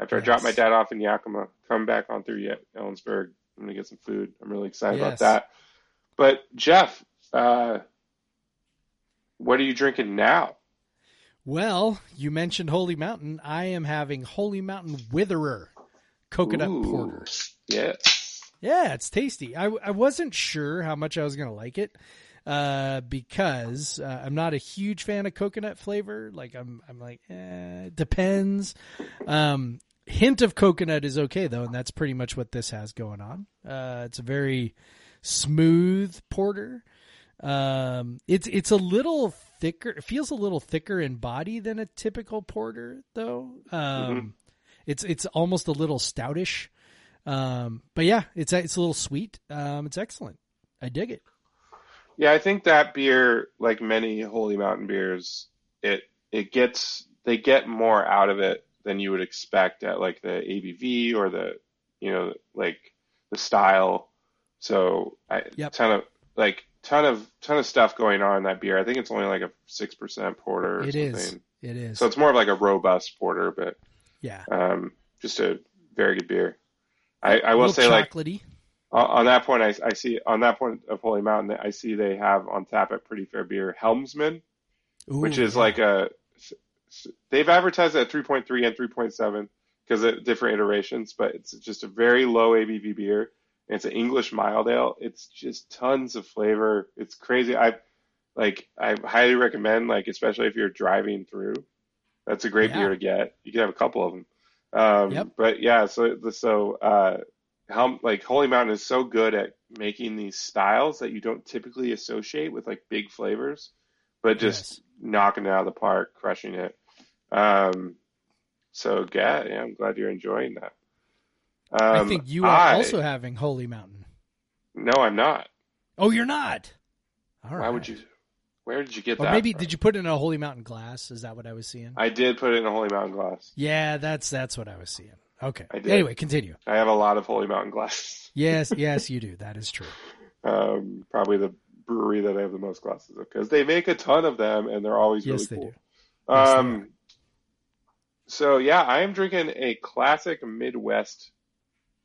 After I drop my dad off in Yakima, come back on through Ellensburg. I'm gonna get some food. I'm really excited Yes. about that. But Jeff, uh, what are you drinking now? Well, you mentioned Holy Mountain. I am having Holy Mountain Witherer coconut Ooh, porter. Yes. Yeah, it's tasty. I, I wasn't sure how much I was going to like it. Uh, because uh, I'm not a huge fan of coconut flavor. Like I'm, I'm like, eh, it depends. Um, hint of coconut is okay though, and that's pretty much what this has going on. Uh, it's a very smooth porter. Um, it's it's a little thicker. It feels a little thicker in body than a typical porter, though. Um, it's it's almost a little stoutish. Um, but yeah, it's it's a little sweet. Um, it's excellent. I dig it. Yeah, I think that beer, like many Holy Mountain beers, it it gets they get more out of it than you would expect at like the ABV or the you know like the style. So I Yep. ton of like ton of ton of stuff going on in that beer. I think it's only like a six percent porter. Or It is. It is. So it's more of like a robust porter, but yeah. um, just a very good beer. I will little say like chocolatey. on that point, I, I see on that point of Holy Mountain, I see they have on tap at Pretty Fair Beer Helmsman, which is yeah. like a they've advertised at 3.3 and 3.7 because of different iterations, but it's just a very low ABV beer. It's an English mild ale. It's just tons of flavor. It's crazy. I like I highly recommend like especially if you're driving through. That's a great Yeah. beer to get. You can have a couple of them. Um, Yep. But yeah, so so uh, Helm like Holy Mountain is so good at making these styles that you don't typically associate with like big flavors, but just Yes. knocking it out of the park, crushing it. Um, so yeah, yeah, I'm glad you're enjoying that. Um, I think you are I- also having Holy Mountain. No, I'm not. Oh, you're not. All right. Why would you? Where did you get Or that? maybe from? did you put it in a Holy Mountain glass? Is that what I was seeing? I did put it in a Holy Mountain glass. yeah, that's that's what I was seeing. Okay. Anyway, continue. I have a lot of Holy Mountain glasses. Yes, yes, you do. That is true. Um, probably the brewery that I have the most glasses of because they make a ton of them and they're always Yes, they really cool. do. Yes, they Um, so yeah, I am drinking a classic Midwest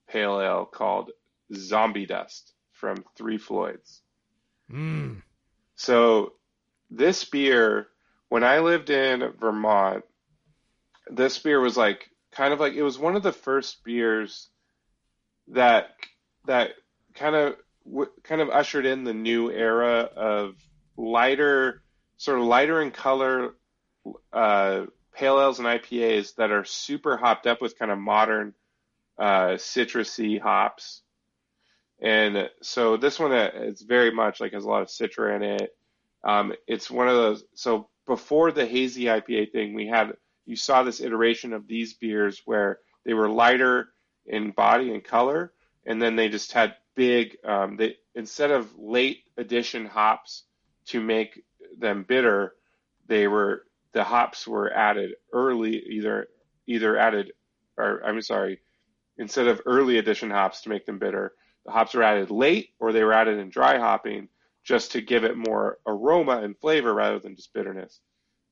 pale ale called Zombie Dust from Three Floyds. Mm. So this beer, when I lived in Vermont, this beer was like kind of like it was one of the first beers that that kind of w- kind of ushered in the new era of lighter, sort of lighter in color, uh, pale ales and IPAs that are super hopped up with kind of modern uh, citrusy hops. And so this one uh, is very much like has a lot of citra in it. Um, it's one of those. So before the hazy IPA thing, we had you saw this iteration of these beers where they were lighter in body and color, and then they just had big. Um, they instead of late addition hops to make them bitter, they were the hops were added early, either either added, or I'm sorry, instead of early addition hops to make them bitter, the hops were added late, or they were added in dry hopping just to give it more aroma and flavor rather than just bitterness.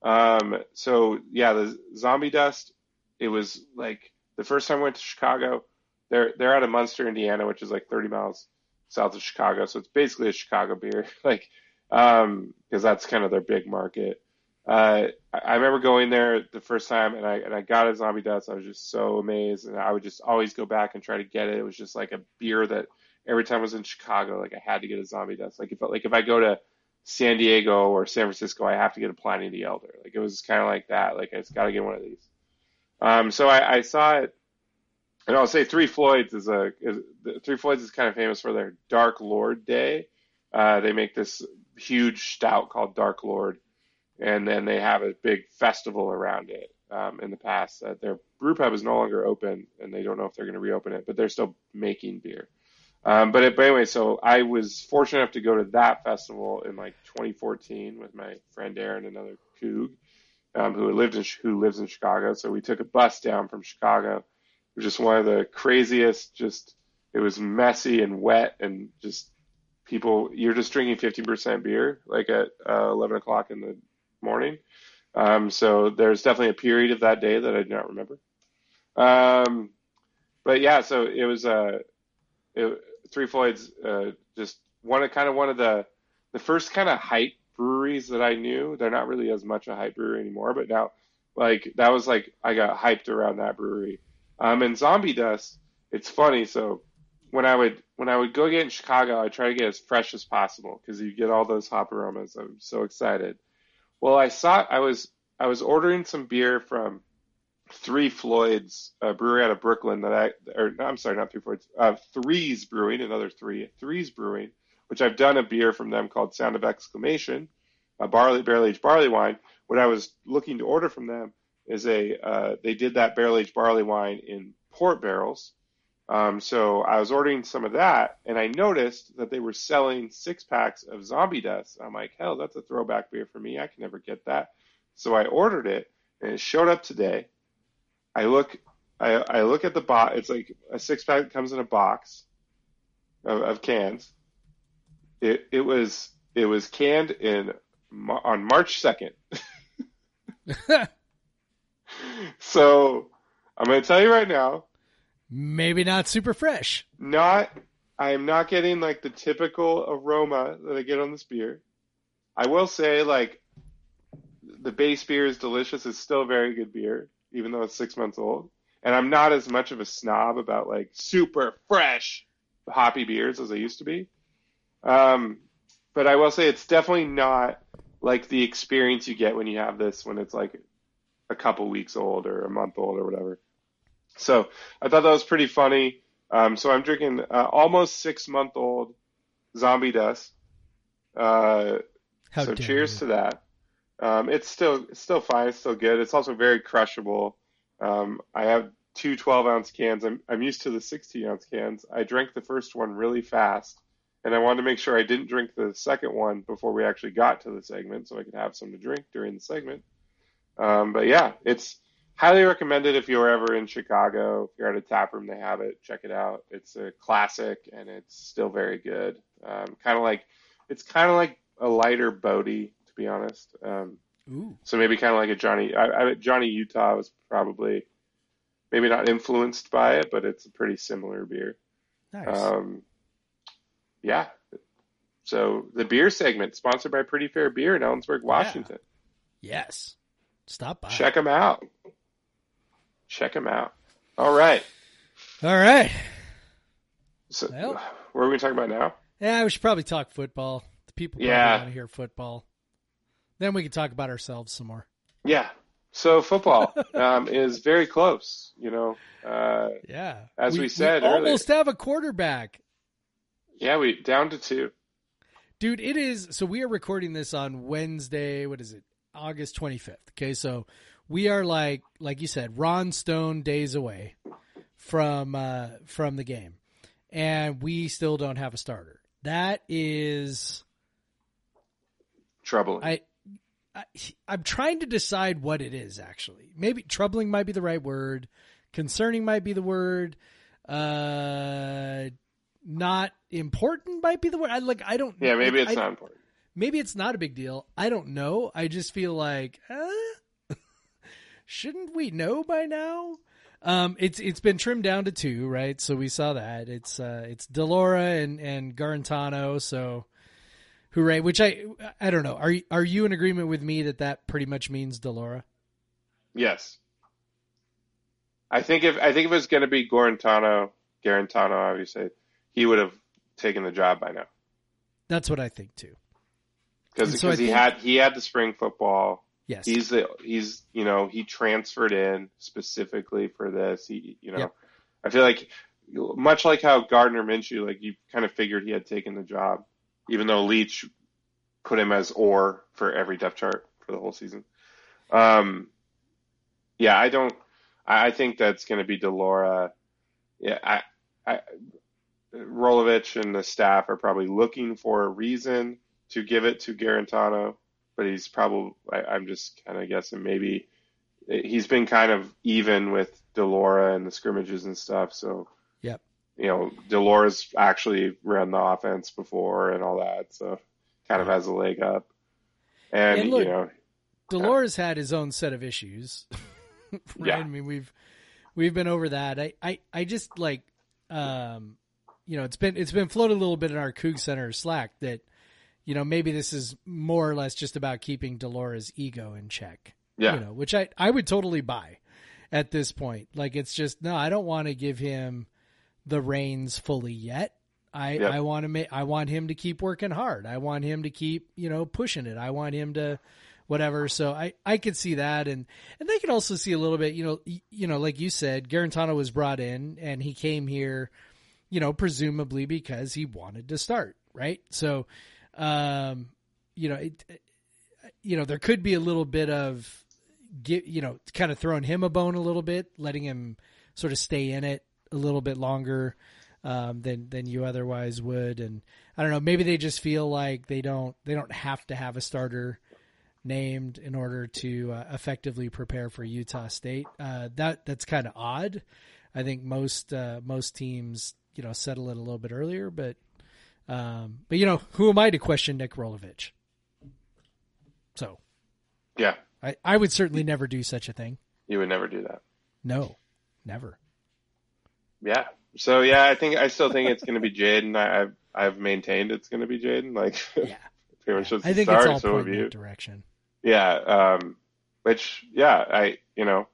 Um, so yeah, the zombie dust, it was like the first time I went to Chicago, they're, they're out of Munster, Indiana, which is like 30 miles south of Chicago. So it's basically a Chicago beer, like, um, cause that's kind of their big market. Uh, I, I remember going there the first time and I, and I got a zombie dust. I was just so amazed and I would just always go back and try to get it. It was just like a beer that every time I was in Chicago, like I had to get a zombie dust. Like if, like if I go to San Diego or San Francisco, I have to get a Pliny the Elder. Like it was kind of like that. Like I just got to get one of these. Um, so I, I saw it, and I'll say Three Floyds is a is, Three Floyds is kind of famous for their Dark Lord Day. Uh, they make this huge stout called Dark Lord, and then they have a big festival around it. Um, in the past, uh, their brew pub is no longer open, and they don't know if they're going to reopen it, but they're still making beer. Um, but, it, but anyway, so I was fortunate enough to go to that festival in like 2014 with my friend Aaron, another Coug, um, who lived in who lives in Chicago. So we took a bus down from Chicago. It was just one of the craziest. Just it was messy and wet and just people. You're just drinking 15% beer like at uh, 11 o'clock in the morning. Um, so there's definitely a period of that day that I do not remember. Um, but yeah, so it was uh, it, Three Floyds uh, just one of kind of one of the the first kind of hype breweries that I knew. They're not really as much a hype brewery anymore, but now like that was like I got hyped around that brewery. Um, and Zombie Dust, it's funny. So when I would when I would go get in Chicago, I try to get as fresh as possible because you get all those hop aromas. I'm so excited. Well, I saw I was I was ordering some beer from Three Floyds, a brewery out of Brooklyn that I or I'm sorry, not Three Floyds, uh, Threes Brewing, another three Threes Brewing, which I've done a beer from them called Sound of Exclamation, a barley barrel aged barley wine. What I was looking to order from them is a uh, they did that barrel aged barley wine in port barrels. Um, so I was ordering some of that, and I noticed that they were selling six packs of Zombie Dust. I'm like, hell, that's a throwback beer for me. I can never get that. So I ordered it, and it showed up today. I look, I, I look at the box. It's like a six pack comes in a box of, of cans. It it was it was canned in on March second. so I'm going to tell you right now, Maybe not super fresh. not I am not getting like the typical aroma that I get on this beer. I will say like the base beer is delicious. It's still a very good beer, even though it's six months old. And I'm not as much of a snob about like super fresh hoppy beers as I used to be. Um, but I will say it's definitely not like the experience you get when you have this when it's like a couple weeks old or a month old or whatever. So I thought that was pretty funny. Um, so I'm drinking uh, almost six month old zombie dust. Uh, so cheers you. to that. Um, it's still it's still fine. It's still good. It's also very crushable. Um, I have two 12 ounce cans. I'm I'm used to the 16 ounce cans. I drank the first one really fast, and I wanted to make sure I didn't drink the second one before we actually got to the segment, so I could have some to drink during the segment. Um, but yeah, it's highly recommended if you're ever in Chicago. If you're at a tap room, they have it. Check it out. It's a classic, and it's still very good. Um, kind of like it's kind of like a lighter Bodhi, to be honest. Um, so maybe kind of like a Johnny. I, I, Johnny Utah was probably maybe not influenced by it, but it's a pretty similar beer. Nice. Um, yeah. So the beer segment sponsored by Pretty Fair Beer in Ellensburg, Washington. yes. Stop by. Check them out. Check them out. All right. All right. So Well. what are we talking about now? Yeah, we should probably talk football. The people Yeah. want to hear football. Then we can talk about ourselves some more. Yeah. So football um, is very close. You know. Uh, Yeah. As we said earlier. almost have a quarterback. yeah, we down to two. Dude, it is. So we are recording this on Wednesday. What is it? August 25th. Okay. So we are like, like you said, Ron Stone days away from, uh, from the game. And we still don't have a starter. That is, Troubling. I, I, I'm trying to decide what it is actually. Maybe troubling might be the right word. Concerning might be the word. Uh, not important might be the word. I like. I don't. yeah, maybe it's I- not important. Maybe it's not a big deal. I don't know. I just feel like, uh, shouldn't we know by now? Um, it's it's been trimmed down to two, right? So we saw that. It's uh, it's de Laura and and Guarantano. So, hooray! Which I I don't know. Are you, are you in agreement with me that that pretty much means de Laura? Yes. I think if I think if it was going to be Guarantano, Guarantano, obviously, he would have taken the job by now That's what I think too. because so he think- had he had the spring football. Yes. He's the he's you know he transferred in specifically for this. He you know Yep. I feel like much like how Gardner Minshew like you kind of figured he had taken the job, even though Leach put him as or for every depth chart for the whole season. Um, yeah, I don't. I, I think that's going to be de Laura. Yeah, I, I, Rolovich and the staff are probably looking for a reason to give it to Guarantano, but he's probably. I, I'm just kind of guessing maybe he's been kind of even with de Laura and the scrimmages and stuff. So. You know, de Laura's actually ran the offense before and all that, so kind of has a leg up. And, And look, you know, Dolores had his own set of issues. right? Yeah. I mean, we've we've been over that. I, I, I just like um you know, it's been it's been floated a little bit in our Coug Center Slack that, you know, maybe this is more or less just about keeping de Laura's ego in check. yeah, You know, which I, I would totally buy at this point. Like it's just no, I don't want to give him the reins fully yet. I Yep. I want to make I want him to keep working hard. I want him to keep you know pushing it. I want him to whatever. So I I could see that, and and they can also see a little bit. You know you know like you said, Guarantano was brought in, and he came here, you know, presumably because he wanted to start, right? So, um, you know, it, you know, there could be a little bit of get you know kind of throwing him a bone a little bit, letting him sort of stay in it a little bit longer um, than than you otherwise would. And I don't know, maybe they just feel like they don't they don't have to have a starter named in order to uh, effectively prepare for Utah State. Uh, that that's kind of odd. I think most uh, most teams you know settle it a little bit earlier, but um, but you know who am I to question Nick Rolovich? So Yeah, I, I would certainly never do such a thing. you would never do that. No, never. Yeah. So yeah, I think I still think it's going to be Jayden. I've I've maintained it's going to be Jayden. Like Yeah, pretty much since I think start. it's all so pointing in direction. Yeah. Um, which yeah, I you know,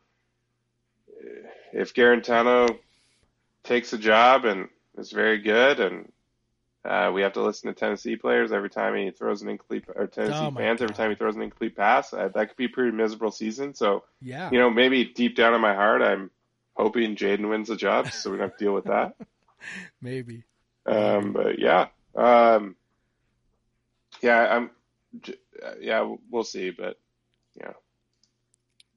if Guarantano takes a job and is very good, and uh, we have to listen to Tennessee players every time he throws an incomplete or Tennessee Oh, fans every time he throws an incomplete pass, uh, that could be a pretty miserable season. So Yeah, you know, maybe deep down in my heart, I'm hoping Jayden wins the job, so we don't have to deal with that. maybe. Um, but yeah, um, yeah, I'm, j- yeah, we'll see. But yeah,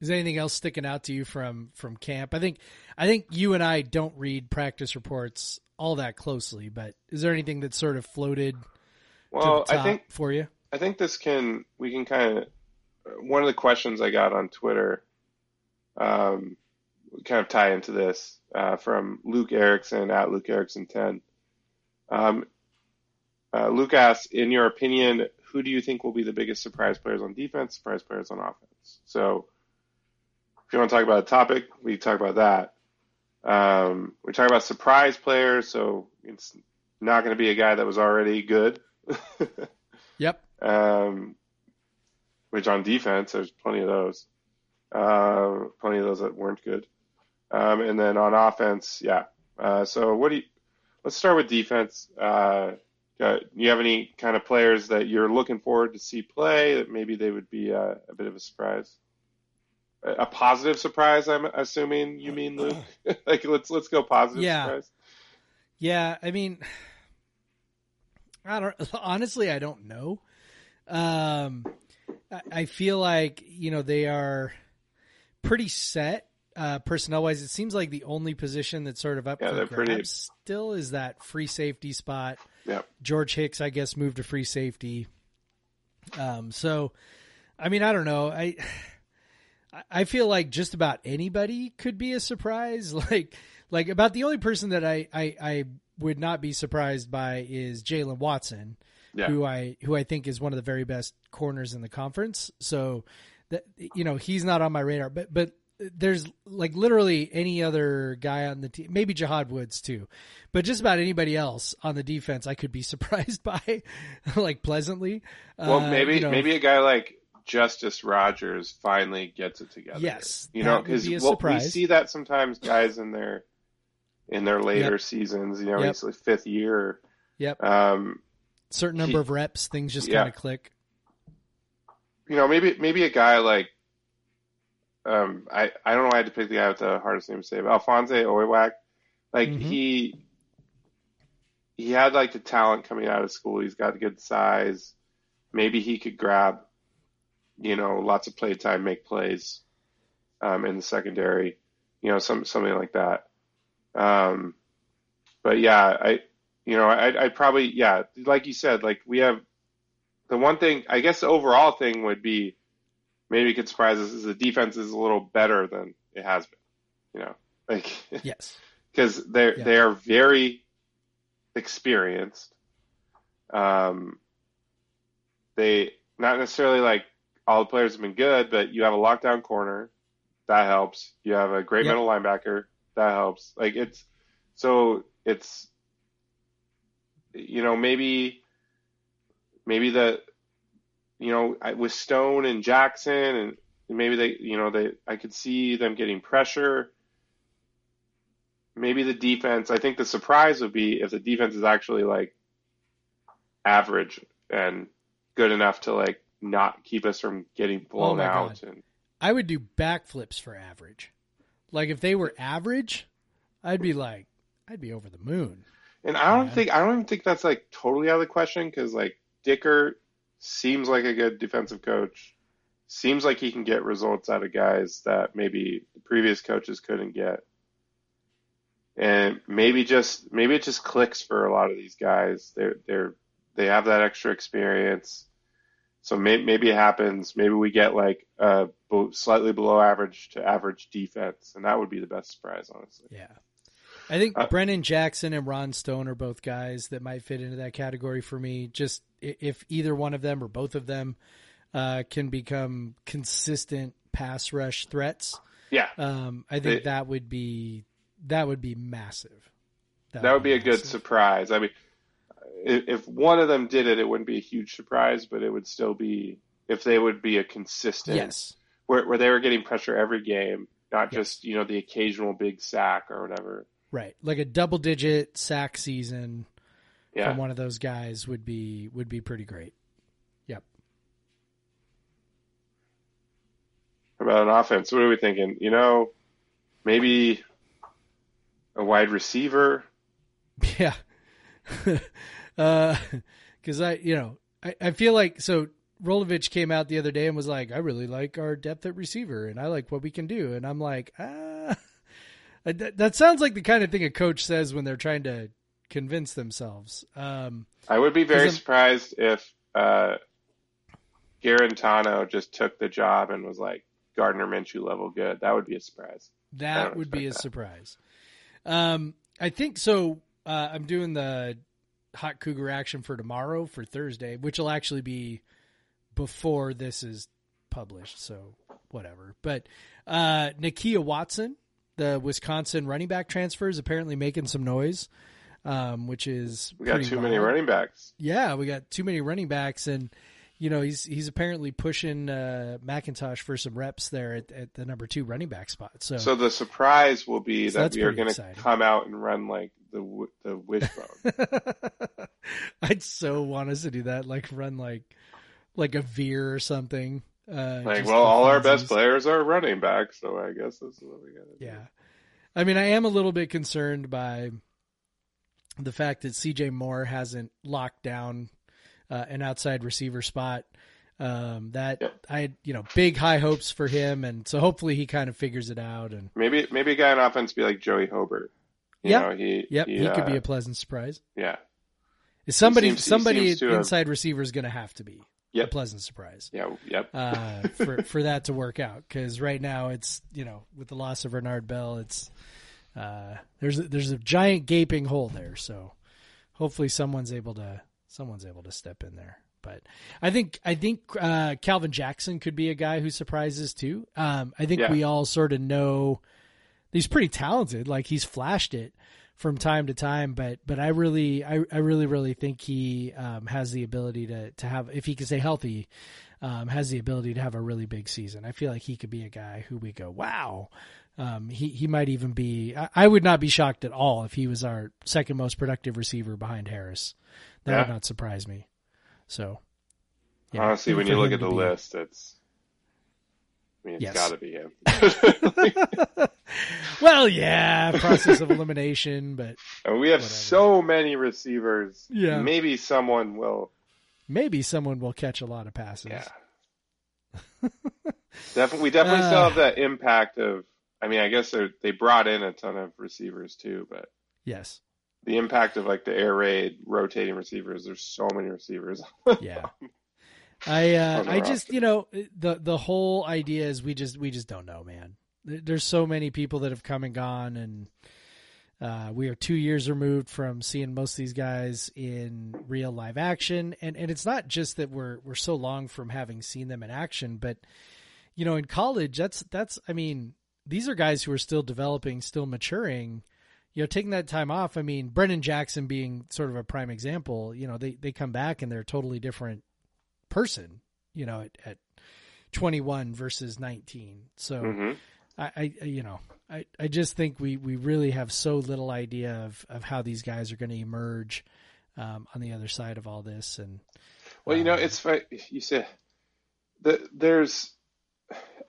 Is anything else sticking out to you from from camp? I think I think you and I don't read practice reports all that closely, but is there anything that sort of floated well, to the top I think for you? I think this can we can kind of one of the questions I got on Twitter, um, kind of tie into this uh, from Luke Erickson at Luke Erickson ten. Um, uh, Luke asks, in your opinion, who do you think will be the biggest surprise players on defense, surprise players on offense? So, if you want to talk about a topic, we talk about that. Um, we talk about surprise players, so it's not going to be a guy that was already good. Yep. um, which on defense, there's plenty of those. Uh, plenty of those that weren't good. Um, and then on offense, yeah. Uh, so what do you? Let's start with defense. Uh, uh, you have any kind of players that you're looking forward to see play that maybe they would be uh, a bit of a surprise? A, a positive surprise, I'm assuming you mean, Luke. like let's let's go positive Yeah. surprise. Yeah, I mean, I don't honestly. I don't know. Um, I, I feel like you know they are pretty set uh, personnel wise. It seems like the only position that's sort of up Yeah, for grabs pretty- still is that free safety spot. Yep. George Hicks, I guess, moved to free safety. Um, so, I mean, I don't know. I I feel like just about anybody could be a surprise. Like, like about the only person that I I, I would not be surprised by is Jaylen Watson, Yeah. who I who I think is one of the very best corners in the conference. So, that you know, he's not on my radar. But but there's like literally any other guy on the team, maybe Jahad Woods too, but just about anybody else on the defense, I could be surprised by, like pleasantly. Well, Uh, maybe you know, maybe a guy like Justus Rogers finally gets it together. Yes, you know, because be a we see that sometimes guys in their in their later Yep. seasons. You know, Yep. he's like fifth year. Yep. Um, certain number he- of reps, things just Yeah. kind of click. you know, maybe maybe a guy like um, I I don't know why I had to pick the guy with the hardest name to say, but Alphonse Oywak. Like Mhm. he he had like the talent coming out of school. He's got good size. Maybe he could grab, you know, lots of play time, make plays um, in the secondary. You know, some something like that. Um, but yeah, I you know I I probably yeah like you said like we have the one thing I guess the overall thing would be maybe it could surprise us is the defense is a little better than it has been. You know, like Yes. because they're Yeah. they are very experienced. Um, they not necessarily like all the players have been good, but you have a lockdown corner that helps. You have a great Yep. middle linebacker that helps. Like it's so it's you know maybe maybe the you know with Stone and Jackson and maybe they you know they I could see them getting pressure maybe the defense. I think the surprise would be if the defense is actually like average and good enough to like not keep us from getting oh blown Oh out. God. And I would do backflips for average. Like if they were average, I'd be like, I'd be over the moon. and I don't Yeah. think I don't even think that's like totally out of the question because like Dickert seems like a good defensive coach. Seems like he can get results out of guys that maybe the previous coaches couldn't get. And maybe just maybe it just clicks for a lot of these guys. They're they're they have that extra experience. So may, maybe it happens. Maybe we get like a slightly below average to average defense, and that would be the best surprise, honestly. Yeah. I think Uh, Brennan Jackson and Ron Stone are both guys that might fit into that category for me. Just if either one of them or both of them uh, can become consistent pass rush threats, Yeah, um, I think They- that would be that would be massive. that would be a good surprise. I mean, if, if one of them did it, it wouldn't be a huge surprise, but it would still be if they would be a consistent Yes. where where they were getting pressure every game, not Yes. just you know the occasional big sack or whatever. Right. Like a double digit sack season Yeah, from one of those guys would be would be pretty great. Yep. about an offense. What are we thinking? You know, maybe a wide receiver. Yeah. uh cuz I, you know, I, I feel like so Rolovich came out the other day and was like, "I really like our depth at receiver and I like what we can do." And I'm like, "Ah." That, that sounds like the kind of thing a coach says when they're trying to convince themselves. Um I would be very surprised if uh, Guarantano just took the job and was like Gardner Minshew level good. That would be a surprise. That would be a that. surprise. Um, I think so. Uh, I'm doing the hot cougar action for tomorrow for Thursday, which will actually be before this is published. So whatever. But uh, Nakia Watson, the Wisconsin running back transfer, is apparently making some noise, um, which is We got too many running backs. Yeah, we got too many running backs, and you know he's he's apparently pushing uh, McIntosh for some reps there at, at the number two running back spot. So, So the surprise will be So that we are going to come out and run like the the wishbone. I'd so want us to do that, like run like like a veer or something. Uh, like, well, all our best players are running backs, so I guess this is what we got to do. Yeah, I mean, I am a little bit concerned by the fact that C.J. Moore hasn't locked down uh, an outside receiver spot. Um, that Yep. I had, you know, big high hopes for him, and so hopefully he kind of figures it out. And Maybe maybe a guy on offense be like Joey Hobert. You Yeah. know, he yep, he, could be uh, a pleasant surprise. yeah Is somebody seems- somebody to have- inside receiver is going to have to be a pleasant surprise. yeah yep. uh, for for that to work out. Because right now it's you know with the loss of Renard Bell, it's uh, there's a, there's a giant gaping hole there. So hopefully someone's able to someone's able to step in there. But I think I think uh, Calvin Jackson could be a guy who surprises too. Um, I think Yeah. we all sort of know he's pretty talented. Like he's flashed it from time to time, but but I really I, I really really think he um, has the ability to to have if he can stay healthy, um, has the ability to have a really big season. I feel like he could be a guy who we go wow. Um, he he might even be. I, I would not be shocked at all if he was our second most productive receiver behind Harris. That would not surprise me. So yeah, Honestly, when you look at the be- list, it's I mean, it's Yes. got to be him. well, yeah, process of elimination, but And we have Whatever. so many receivers. Yeah. Maybe someone will. maybe someone will catch a lot of passes. Yeah. definitely, we definitely still Uh. have that impact of. I mean, I guess they they brought in a ton of receivers too, but Yes. the impact of like the air raid rotating receivers. There's so many receivers. Yeah. I uh, I just roster. you know the the whole idea is we just we just don't know, man. There's so many people that have come and gone, and uh, we are two years removed from seeing most of these guys in real live action. And and it's not just that we're we're so long from having seen them in action, but you know, in college, that's that's I mean, these are guys who are still developing, still maturing. You know, taking that time off. I mean, Brennan Jackson being sort of a prime example. You know, they they come back and they're a totally different person. You know, at, at 21 versus 19. So hmm I, I you know, I, I just think we, we really have so little idea of, of how these guys are going to emerge um, on the other side of all this. And Well, you know, Um, it's you said that there's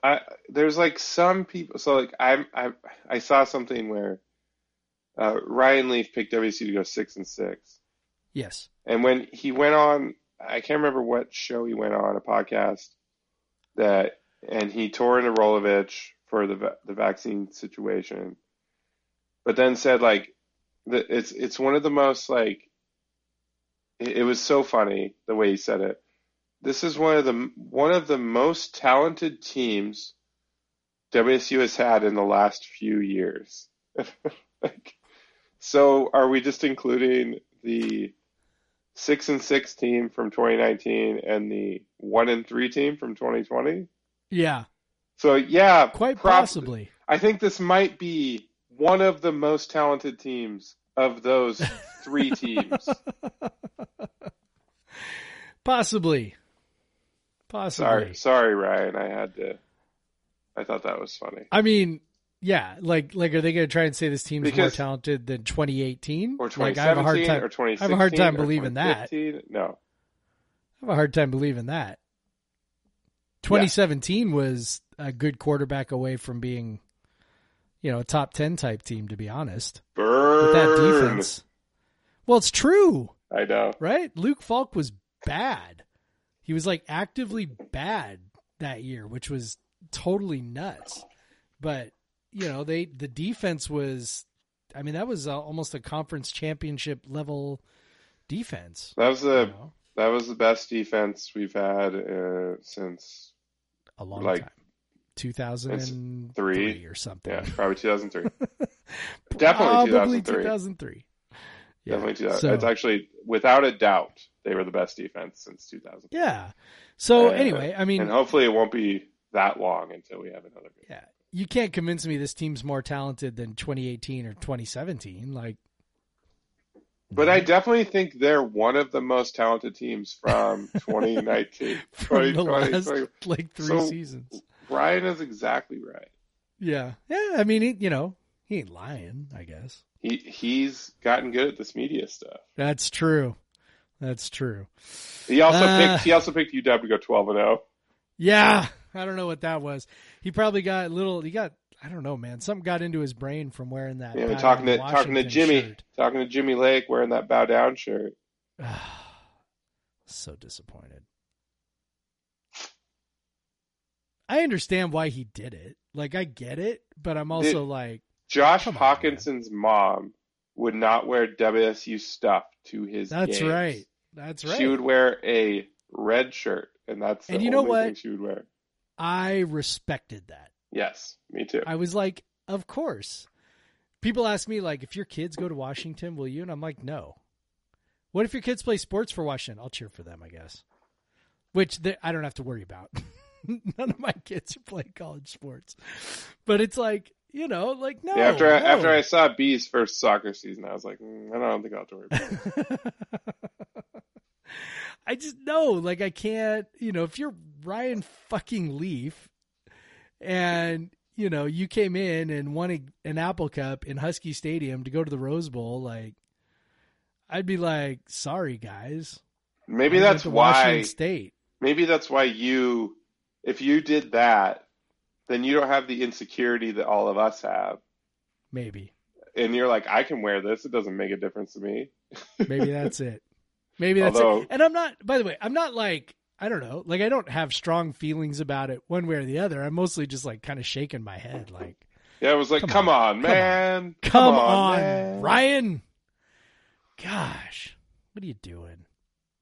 I there's like some people. So like I I I saw something where uh, Ryan Leaf picked WC to go six and six, yes, and when he went on, I can't remember what show he went on a podcast that, and he tore into Rolovich for the the vaccine situation, but then said like that it's it's one of the most like it, it was so funny the way he said it. This is one of the one of the most talented teams WSU has had in the last few years. like, so are we just including the six and six team from 2019 and the one and three team from 2020? yeah, So yeah, quite prob- possibly. I think this might be one of the most talented teams of those three teams. Possibly. Possibly. Sorry, sorry, Ryan. I had to. I thought that was funny. I mean, yeah, like like are they going to try and say this team's more talented than 2018? Or like I have a hard 2017 time. or 2016. I have a hard time believing that. No. I have a hard time believing that. 2017 was a good quarterback away from being, you know, a top 10 type team. To be honest, Burn. with that defense. Well, it's true, I know. right? Luke Falk was bad. He was like actively bad that year, which was totally nuts. But you know, they the defense was. I mean, that was uh, almost a conference championship level defense. That was you the know, that was the best defense we've had uh, since a long like, time. 2003 three. or something. yeah, probably 2003. Definitely Probably 2003. 2003. Yeah. Definitely 2000. So- It's actually without a doubt they were the best defense since 2000. Yeah. So anyway, I mean, and hopefully it won't be that long until we have another good. yeah, you can't convince me this team's more talented than 2018 or 2017. Like, But I definitely think they're one of the most talented teams from 2019. from the 2020, last 20. like three So- seasons. Ryan is exactly right. Yeah. Yeah. I mean, he, you know, he ain't lying. I guess He he's gotten good at this media stuff. that's true. That's true. He also Uh. picked he also picked UW to go 12 and oh. 0. Yeah. I don't know what that was. He probably got a little. He got. I don't know, man. Something got into his brain from wearing that. Yeah, talking to Down talking to Jimmy, shirt. talking to Jimmy Lake wearing that bow down shirt. so disappointed. I understand why he did it. Like I get it, but I'm also like, Josh. Hawkinson's mom would not wear WSU stuff to his that's games. right. That's right. She would wear a red shirt, and that's the And you know what? thing she would wear. I respected that. Yes, me too. I was like, of course. People ask me like, if your kids go to Washington, will you? And I'm like, no. What if your kids play sports for Washington? I'll cheer for them, I guess. Which they, I don't have to worry about. None of my kids are playing college sports, but it's like you know, like no. yeah, after I, no. after I saw B's first soccer season, I was like, mm, I don't think I'll have to worry about it. I just know, like, I can't, you know, if you're Ryan fucking Leaf and, you know, you came in and won a, an Apple Cup in Husky Stadium to go to the Rose Bowl, like, I'd be like, sorry, guys. Maybe I that's why. Washington State. Maybe that's why you, if you did that, then you don't have the insecurity that all of us have, Maybe. and you're like, I can wear this; it doesn't make a difference to me. Maybe that's it. Maybe that's Although- it. And I'm not, by the way, I'm not like, I don't know, like, I don't have strong feelings about it one way or the other. I'm mostly just like kind of shaking my head, like, Yeah, it was like, Come come, on, on, come man, Come, on, man. Ryan. Gosh, what are you doing?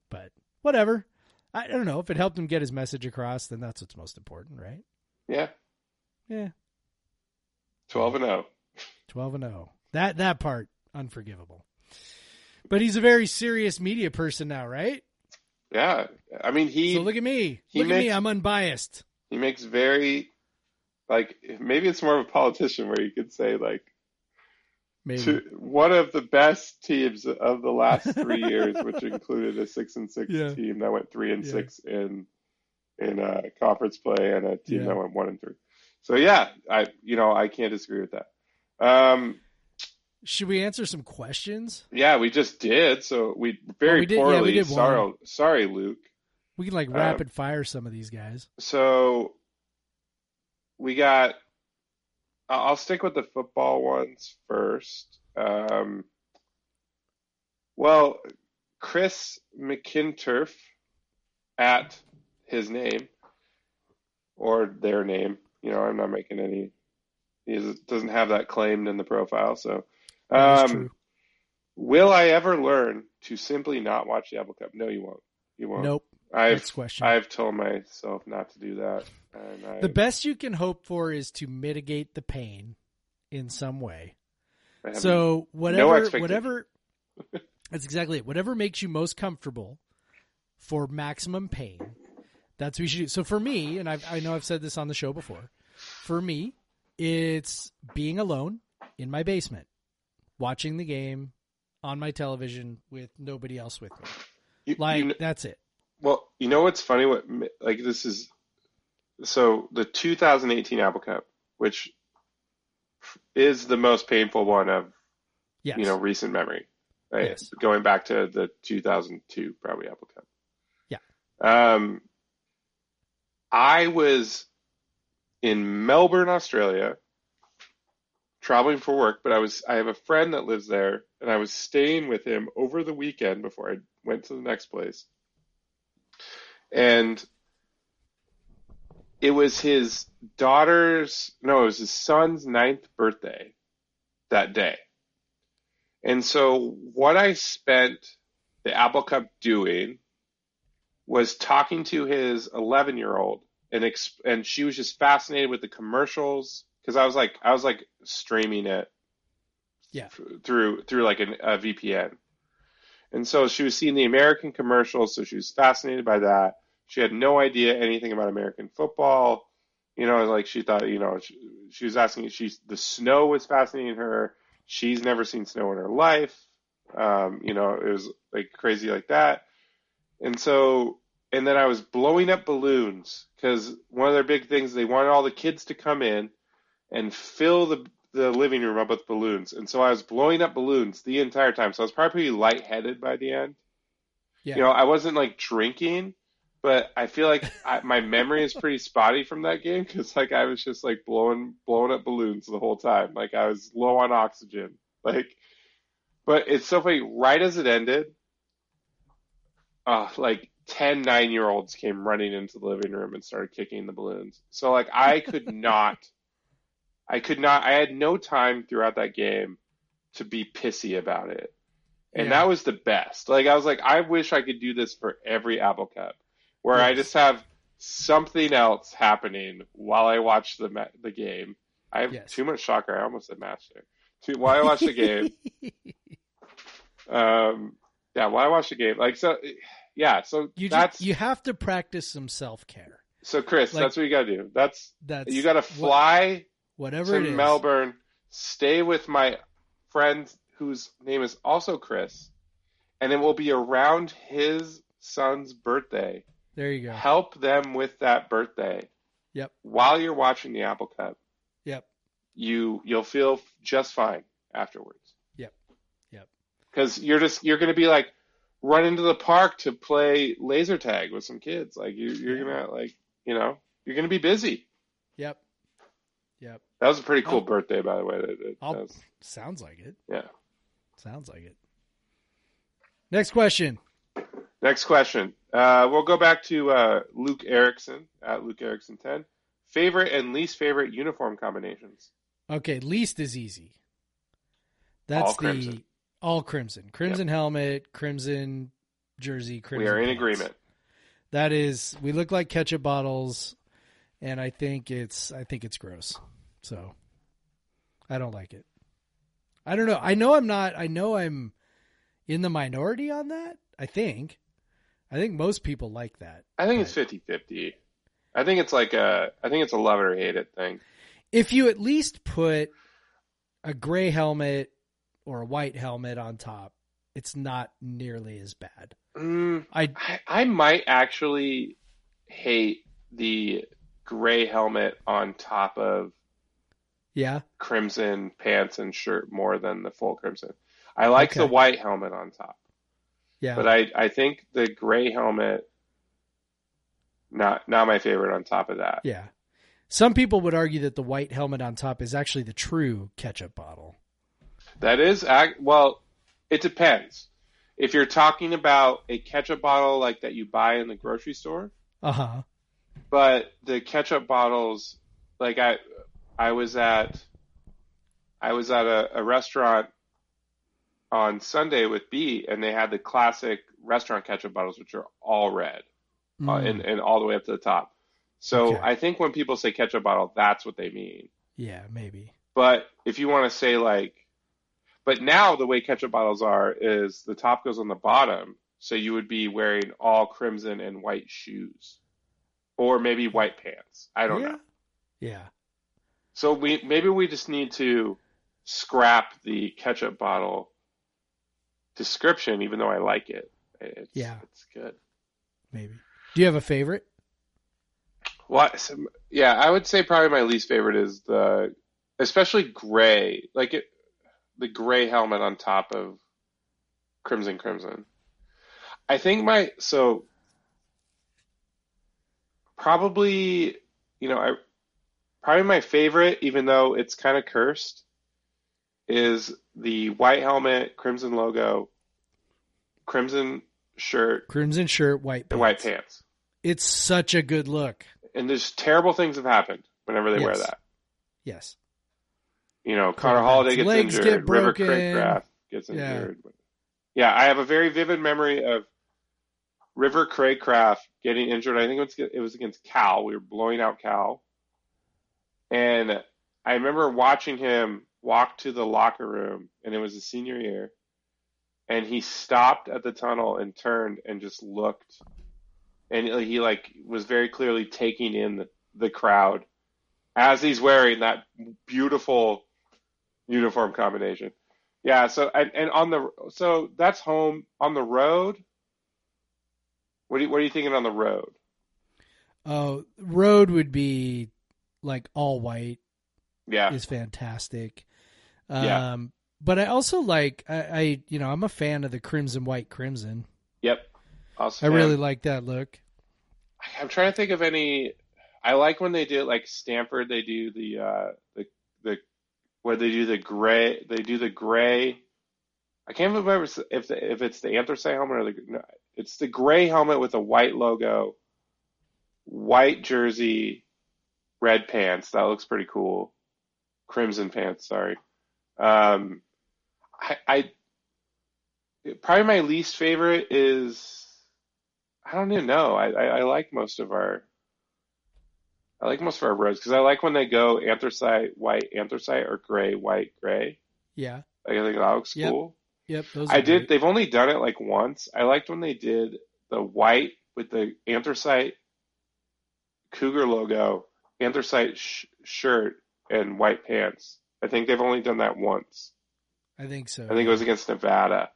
But whatever. I, I don't know if it helped him get his message across. Then that's what's most important, right? Yeah, Yeah, twelve and oh. zero. twelve and zero. That that part unforgivable. But he's a very serious media person now, right? Yeah, I mean he so look at me. Look at me. I'm unbiased. he makes very like maybe it's more of a politician where you could say like Maybe. to, one of the best teams of the last three years, which included a six and six Yeah. team that went three and Yeah. six in in uh, conference play and a team Yeah. that went one and three. So yeah, I you know I can't disagree with that. Um, Should we answer some questions? yeah, we just did. So we very Oh, we did- yeah, poorly. we did sorry, sorry, Luke. We can like Uh, rapid fire some of these guys. So we got. I'll stick with the football ones first. Um, well, Chris McInturf at his name or their name. You know, I'm not making any. He doesn't have that claimed in the profile. So, um, will I ever learn to simply not watch the Apple Cup? No, you won't. You won't. Nope. I've Next question. I've told myself not to do that. And I, the best you can hope for is to mitigate the pain in some way. So whatever, expectation. whatever, that's exactly it. Whatever makes you most comfortable for maximum pain, that's what you should do. So for me, and I've, I know I've said this on the show before, for me, it's being alone in my basement, watching the game on my television with nobody else with me. you, Like you kn- that's it. well, you know what's funny? What like this is so the 2018 Apple Cup, which is the most painful one of Yes. you know recent memory, right? Yes. Going back to the 2002 probably Apple Cup. Yeah. Um, I was in Melbourne, Australia, traveling for work, but I was I have a friend that lives there, and I was staying with him over the weekend before I went to the next place. And it was his daughter's no, it was his son's ninth birthday that day. And so what I spent the Apple Cup doing was talking to his 11 year old and exp- and she was just fascinated with the commercials because I was like I was like streaming it Yeah. through through like an, a VPN. And so she was seeing the American commercials, so she was fascinated by that. She had no idea anything about American football. You know, like she thought, you know, she, she was asking, she's, the snow was fascinating her. She's never seen snow in her life. Um, you know, it was like crazy like that. And so, and then I was blowing up balloons because one of their big things, they wanted all the kids to come in and fill the the living room up with balloons. And so I was blowing up balloons the entire time. So I was probably pretty lightheaded by the end. Yeah. You know, I wasn't like drinking, but I feel like I, my memory is pretty spotty from that game because like I was just like blowing blowing up balloons the whole time. Like I was low on oxygen. Like, but it's so funny. Right as it ended, uh, like 10 nine year olds came running into the living room and started kicking the balloons. So like I could not, I could not, I had no time throughout that game to be pissy about it. And Yeah. that was the best. Like I was like, I wish I could do this for every Apple Cup, where I just have something else happening while I watch the ma- the game. I have Yes. too much shocker. I almost said master. Too, while I watch the game, um, yeah, while I watch the game, like so, yeah. So you that's just, you have to practice some self care. so Chris. like- that's what you got to do. That's That's you got to fly whatever it to. Melbourne, stay with my friend whose name is also Chris, and it will be around his son's birthday. There you go. Help them with that birthday. Yep. While you're watching the Apple Cup, Yep. you you'll feel just fine afterwards. Yep. Yep. Because you're just you're gonna be like run into the park to play laser tag with some kids. Like you you're gonna like you know you're gonna be busy. Yep. Yep. That was a pretty cool I'll- birthday, by the way. That, that, was- Sounds like it. yeah. Sounds like it. Next question. Next question. Uh, we'll go back to uh, Luke Erickson at Luke Erickson 10. Favorite and least favorite uniform combinations? Okay, least is easy. That's All the crimson. All crimson. Crimson helmet, crimson jersey, crimson. we are in pants. agreement. That is we look like ketchup bottles and I think it's I think it's gross. So I don't like it. I don't know. I know I'm not I know I'm in the minority on that. I think. I think most people like that. I think it's Right. 50 50. I think it's like a, I think it's a love it or hate it thing. if you at least put a gray helmet or a white helmet on top, it's not nearly as bad. Mm, I I, I might actually hate the gray helmet on top of Yeah. crimson pants and shirt more than the full crimson. I like the white helmet on top, Yeah. but I I think the gray helmet not not my favorite on top of that. yeah. Some people would argue that the white helmet on top is actually the true ketchup bottle. That is ac- well, it depends. If you're talking about a ketchup bottle like that you buy in the grocery store, Uh huh. but the ketchup bottles like i i was at i was at a, a restaurant on sunday with b and they had the classic restaurant ketchup bottles which are all red uh, and, and all the way up to the top so Mm. Okay. i think when people say ketchup bottle that's what they mean yeah, maybe. but if you want to say like but now the way ketchup bottles are is the top goes on the bottom so you would be wearing all crimson and white shoes or maybe white pants i don't yeah. know Yeah. so we maybe we just need to scrap the ketchup bottle description even though i like it it's, Yeah. it's good Maybe. Do you have a favorite? What? some- Yeah, I would say probably my least favorite is the, especially gray, like it, the gray helmet on top of Crimson Crimson. I think my so probably you know I probably my favorite, even though it's kind of cursed, is the white helmet, crimson logo, crimson shirt, Crimson shirt, white pants. white pants. It's such a good look. And there's terrible things have happened whenever they wear that. Yes. You know, Connor Halliday gets legs injured, get River. Cracraft gets injured. Yeah, I have a very vivid memory of River Cracraft getting injured. I think it was, it was against Cal. We were blowing out Cal. And I remember watching him walk to the locker room, and it was his senior year. And he stopped at the tunnel and turned and just looked. And he like was very clearly taking in the, the crowd as he's wearing that beautiful uniform combination. Yeah, so and, and on the so that's home on the road. What do you, what are you thinking on the road? Oh, road would be like all white Yeah, is fantastic. Um, Yeah. but I also like I, I you know I'm a fan of the crimson white crimson. yep. Also, I really like that look. I'm trying to think of any. I like when they do like Stanford. They do the uh, the where they do the gray. They do the gray. I can't remember if the, if it's the anthracite helmet or the. No, it's the gray helmet with a white logo, white jersey, red pants. That looks pretty cool. Crimson pants. Sorry. Um, I, I probably my least favorite is I don't even know. I, I, I like most of our I like most of our roads because I like when they go anthracite, white, anthracite, or gray, white, gray. Yeah. I think that looks Yep. cool. Yep. Those I are did. great. They've only done it like once. I liked when they did the white with the anthracite cougar logo, anthracite sh- shirt, and white pants. I think they've only done that once. I think so. I think it was against Nevada.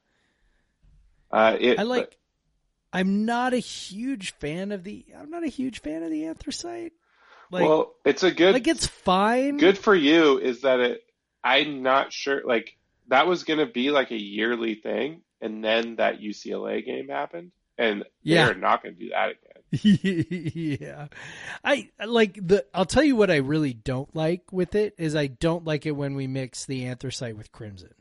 Uh, it, I like. I'm not a huge fan of the. I'm not a huge fan of the anthracite. Like, well, it's a good like it's fine. good for you is that it i'm not sure like that was going to be like a yearly thing and then that ucla game happened and Yeah. they're not going to do that again yeah. I like the I'll tell you what I really don't like with it is I don't like it when we mix the anthracite with crimson.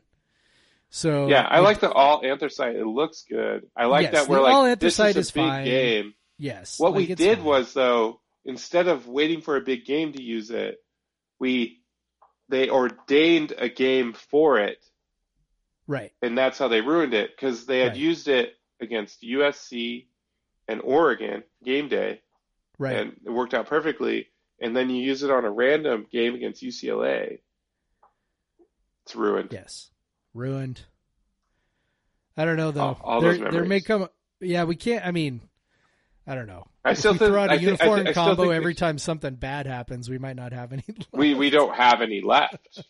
So yeah i like the all anthracite it looks good i like Yes, that we're like all this anthracite is a is big fine. game yes. what like, we did fine. was though instead of waiting for a big game to use it we they ordained a game for it right. and that's how they ruined it because they had Right. used it against usc and oregon game day Right. and it worked out perfectly. And then you use it on a random game against UCLA. It's ruined. yes. Ruined. I don't know though. All- all there may come yeah, we can't I mean I don't know. I still think- throw out a I think- I uniform think- combo think every time something bad happens, we might not have any left. We we don't have any left.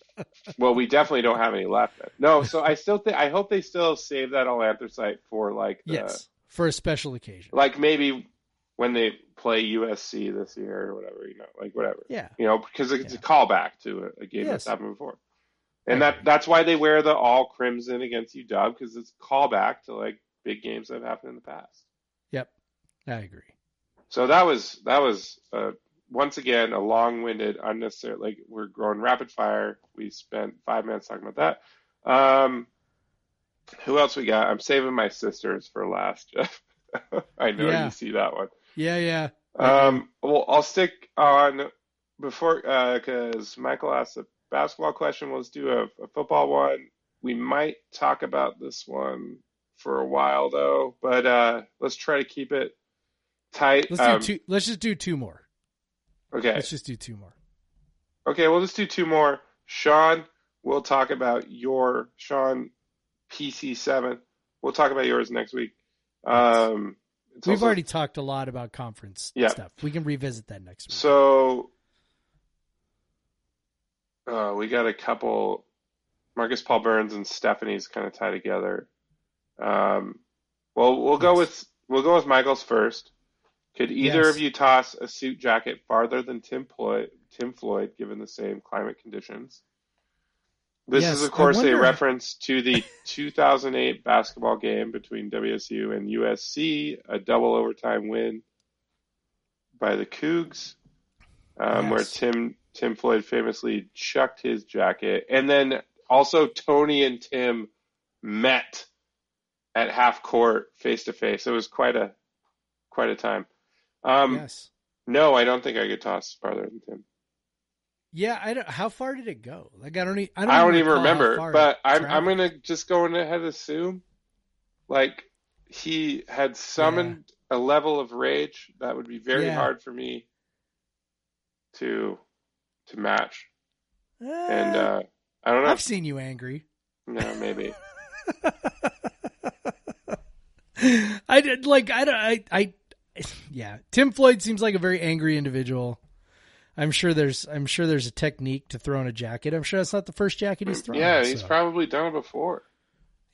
well, we definitely don't have any left. No, so I still think I hope they still save that all anthracite for like the, Yes. For a special occasion. like maybe when they play USC this year or whatever, you know, like whatever. Yeah. You know, because it's Yeah. a callback to a, a game Yes. that's happened before. And that that's why they wear the all crimson against UW because it's a callback to like big games that have happened in the past. Yep. I agree. So that was that was uh, once again a long-winded, unnecessary. Like we're going rapid fire. We spent five minutes talking about that. Um, who else we got? I'm saving my sisters for last, Jeff. I know Yeah. you see that one. Yeah, yeah. Um, well, I'll stick on before because Michael asked a basketball question. Let's do a, a football one. We might talk about this one for a while though, but uh, let's try to keep it tight. Let's do Um, two. Let's just do two more. Okay. Let's just do two more. Okay, we'll just do two more. Sean, we'll talk about your Sean PC7. We'll talk about yours next week. Um, We've also- already talked a lot about conference Yeah. stuff. We can revisit that next week. so. Uh, we got a couple. Marcus Paul Burns and Stephanie's kind of tie together. Um, well, we'll go with we'll go with Michael's first. Could either Yes. of you toss a suit jacket farther than Tim Floyd, Tim Floyd, given the same climate conditions? This Yes, is, of course, a reference to the 2008 basketball game between WSU and USC, a double overtime win by the Cougs, um, where Tim Tim Floyd famously chucked his jacket, and then also Tony and Tim met at half court face to face. It was quite a quite a time. Um, yes. No, I don't think I could toss farther than Tim. Yeah. I don't. How far did it go? Like I don't. e- I don't, I don't even remember, but I'm I'm gonna just go in ahead and assume, like he had summoned a level of rage that would be very Yeah. hard for me to to match. Uh, And uh, I don't know. I've seen you angry. No, maybe. I did like I don't I I yeah. Tim Floyd seems like a very angry individual. I'm sure there's I'm sure there's a technique to throw in a jacket. I'm sure that's not the first jacket he's thrown. yeah, he's so. probably done it before.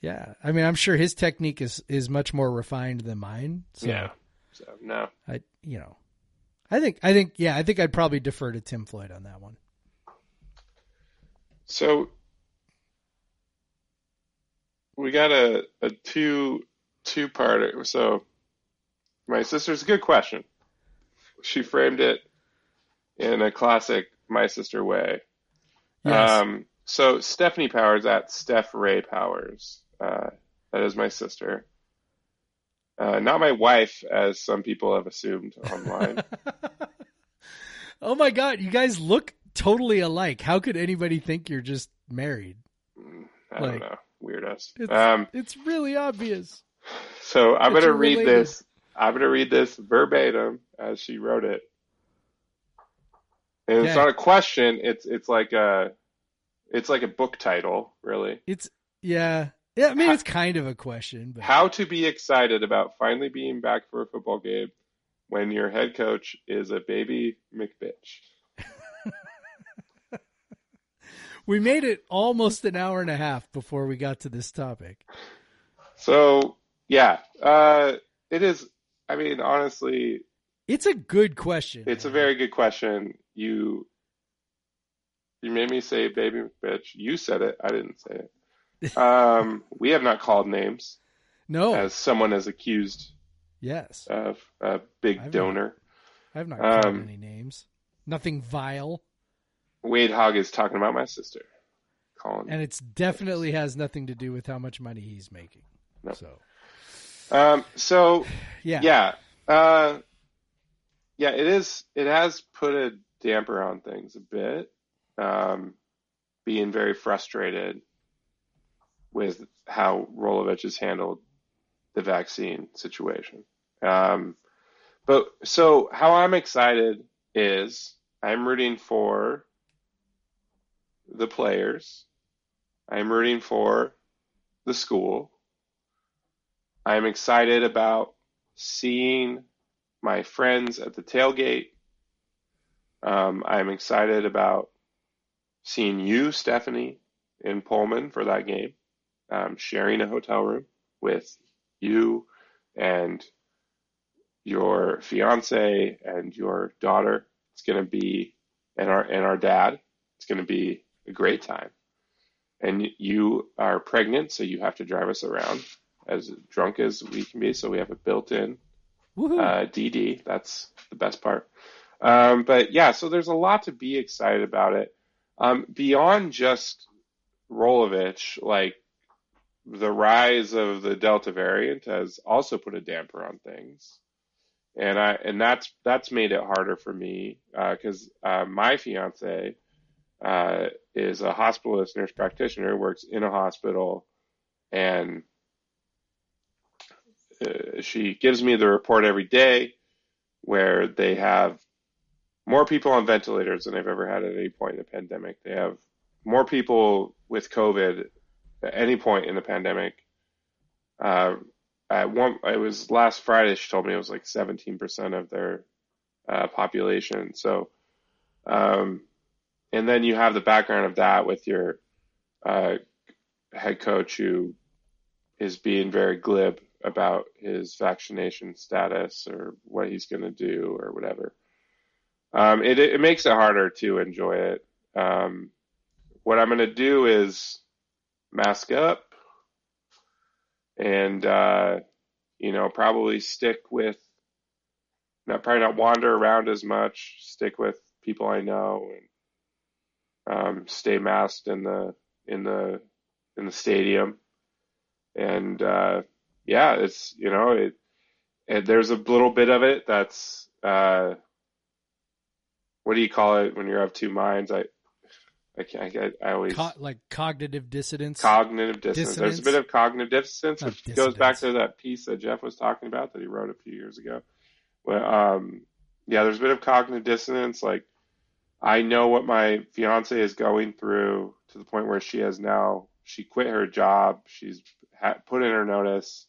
Yeah, I mean, I'm sure his technique is is much more refined than mine. So Yeah. So no. I, you know, I think I think yeah, I think I'd probably defer to Tim Floyd on that one. So we got a, a two two parter. So my sister's a good question. She framed it in a classic my sister way. Yes. Um, so Stephanie Powers at Steph Ray Powers. Uh, that is my sister. Uh, not my wife, as some people have assumed online. oh my god, you guys look totally alike. How could anybody think you're just married? I Like, don't know. Weirdos. It's Um, it's really obvious. So I'm going to read related. this. I'm going to read this verbatim as she wrote it. And it's not a question. It's it's like a it's like a book title, really. It's yeah. Yeah, I mean How- it's kind of a question, but How to be excited about finally being back for a football game when your head coach is a baby McBitch. we made it almost an hour and a half before we got to this topic. So yeah, uh, it is. I mean, honestly, It's a good question. It's a very good question. You you made me say baby bitch. You said it. I didn't say it. Um, we have not called names no. as someone is accused yes, of a big I've not. donor. I've not called um, any names. Nothing vile, Wade Hogg is talking about my sister. Colin. and it definitely has nothing to do with how much money he's making. No. So Um, so yeah, yeah, uh, yeah, it is. It has put a damper on things a bit. Um, being very frustrated with how Rolovich has handled the vaccine situation. Um, but so how I'm excited is I'm rooting for the players. I'm rooting for the school. I'm excited about seeing my friends at the tailgate. Um, I'm excited about seeing you, Stephanie, in Pullman for that game, um, sharing a hotel room with you and your fiance and your daughter. It's going to be, and our and our dad. It's going to be a great time. And you are pregnant, so you have to drive us around as drunk as we can be. So we have a built-in uh, DD. That's the best part. Um, but yeah, so there's a lot to be excited about it. Um, beyond just Rolovich, like the rise of the Delta variant has also put a damper on things, and I and that's that's made it harder for me because uh, my fiance uh, is a hospitalist nurse practitioner, works in a hospital, and uh, she gives me the report every day where they have more people on ventilators than they've ever had at any point in the pandemic. They have more people with COVID at any point in the pandemic. Uh, at one, it was last Friday. She told me it was like 17% of their uh, population. So, um, and then you have the background of that with your uh, head coach who is being very glib about his vaccination status or what he's going to do or whatever. Um, it, it makes it harder to enjoy it. Um, what I'm going to do is mask up and, uh, you know, probably stick with, not probably not wander around as much, stick with people I know and, um, stay masked in the, in the, in the stadium. And, uh, yeah, it's, you know, it, and there's a little bit of it that's, uh, what do you call it when you have two minds? I, I can't, I, I always, Co- like cognitive dissonance. cognitive dissonance. There's a bit of cognitive dissonance, which goes back to that piece that Jeff was talking about that he wrote a few years ago. Well, um, yeah, there's a bit of cognitive dissonance. Like, I know what my fiance is going through to the point where she has now, she quit her job. She's put in her notice.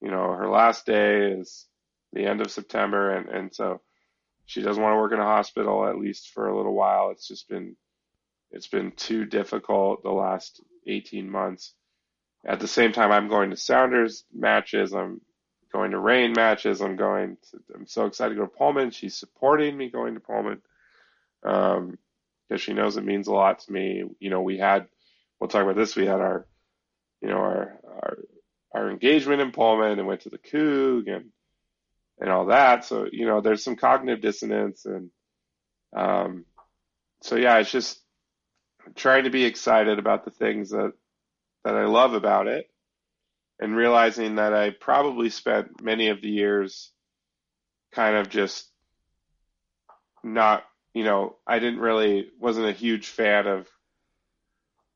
You know, her last day is the end of September. And, and so she doesn't want to work in a hospital, at least for a little while. It's just been, it's been too difficult the last 18 months. At the same time, I'm going to Sounders matches. I'm going to Reign matches. I'm going to, I'm so excited to go to Pullman. She's supporting me going to Pullman. Um, because she knows it means a lot to me. You know, we had, we'll talk about this. We had our, you know, our, our, our engagement in Pullman and went to the Coug and, and all that. So, you know, there's some cognitive dissonance and, um, so yeah, it's just trying to be excited about the things that, that I love about it and realizing that I probably spent many of the years kind of just not, you know, I didn't really, wasn't a huge fan of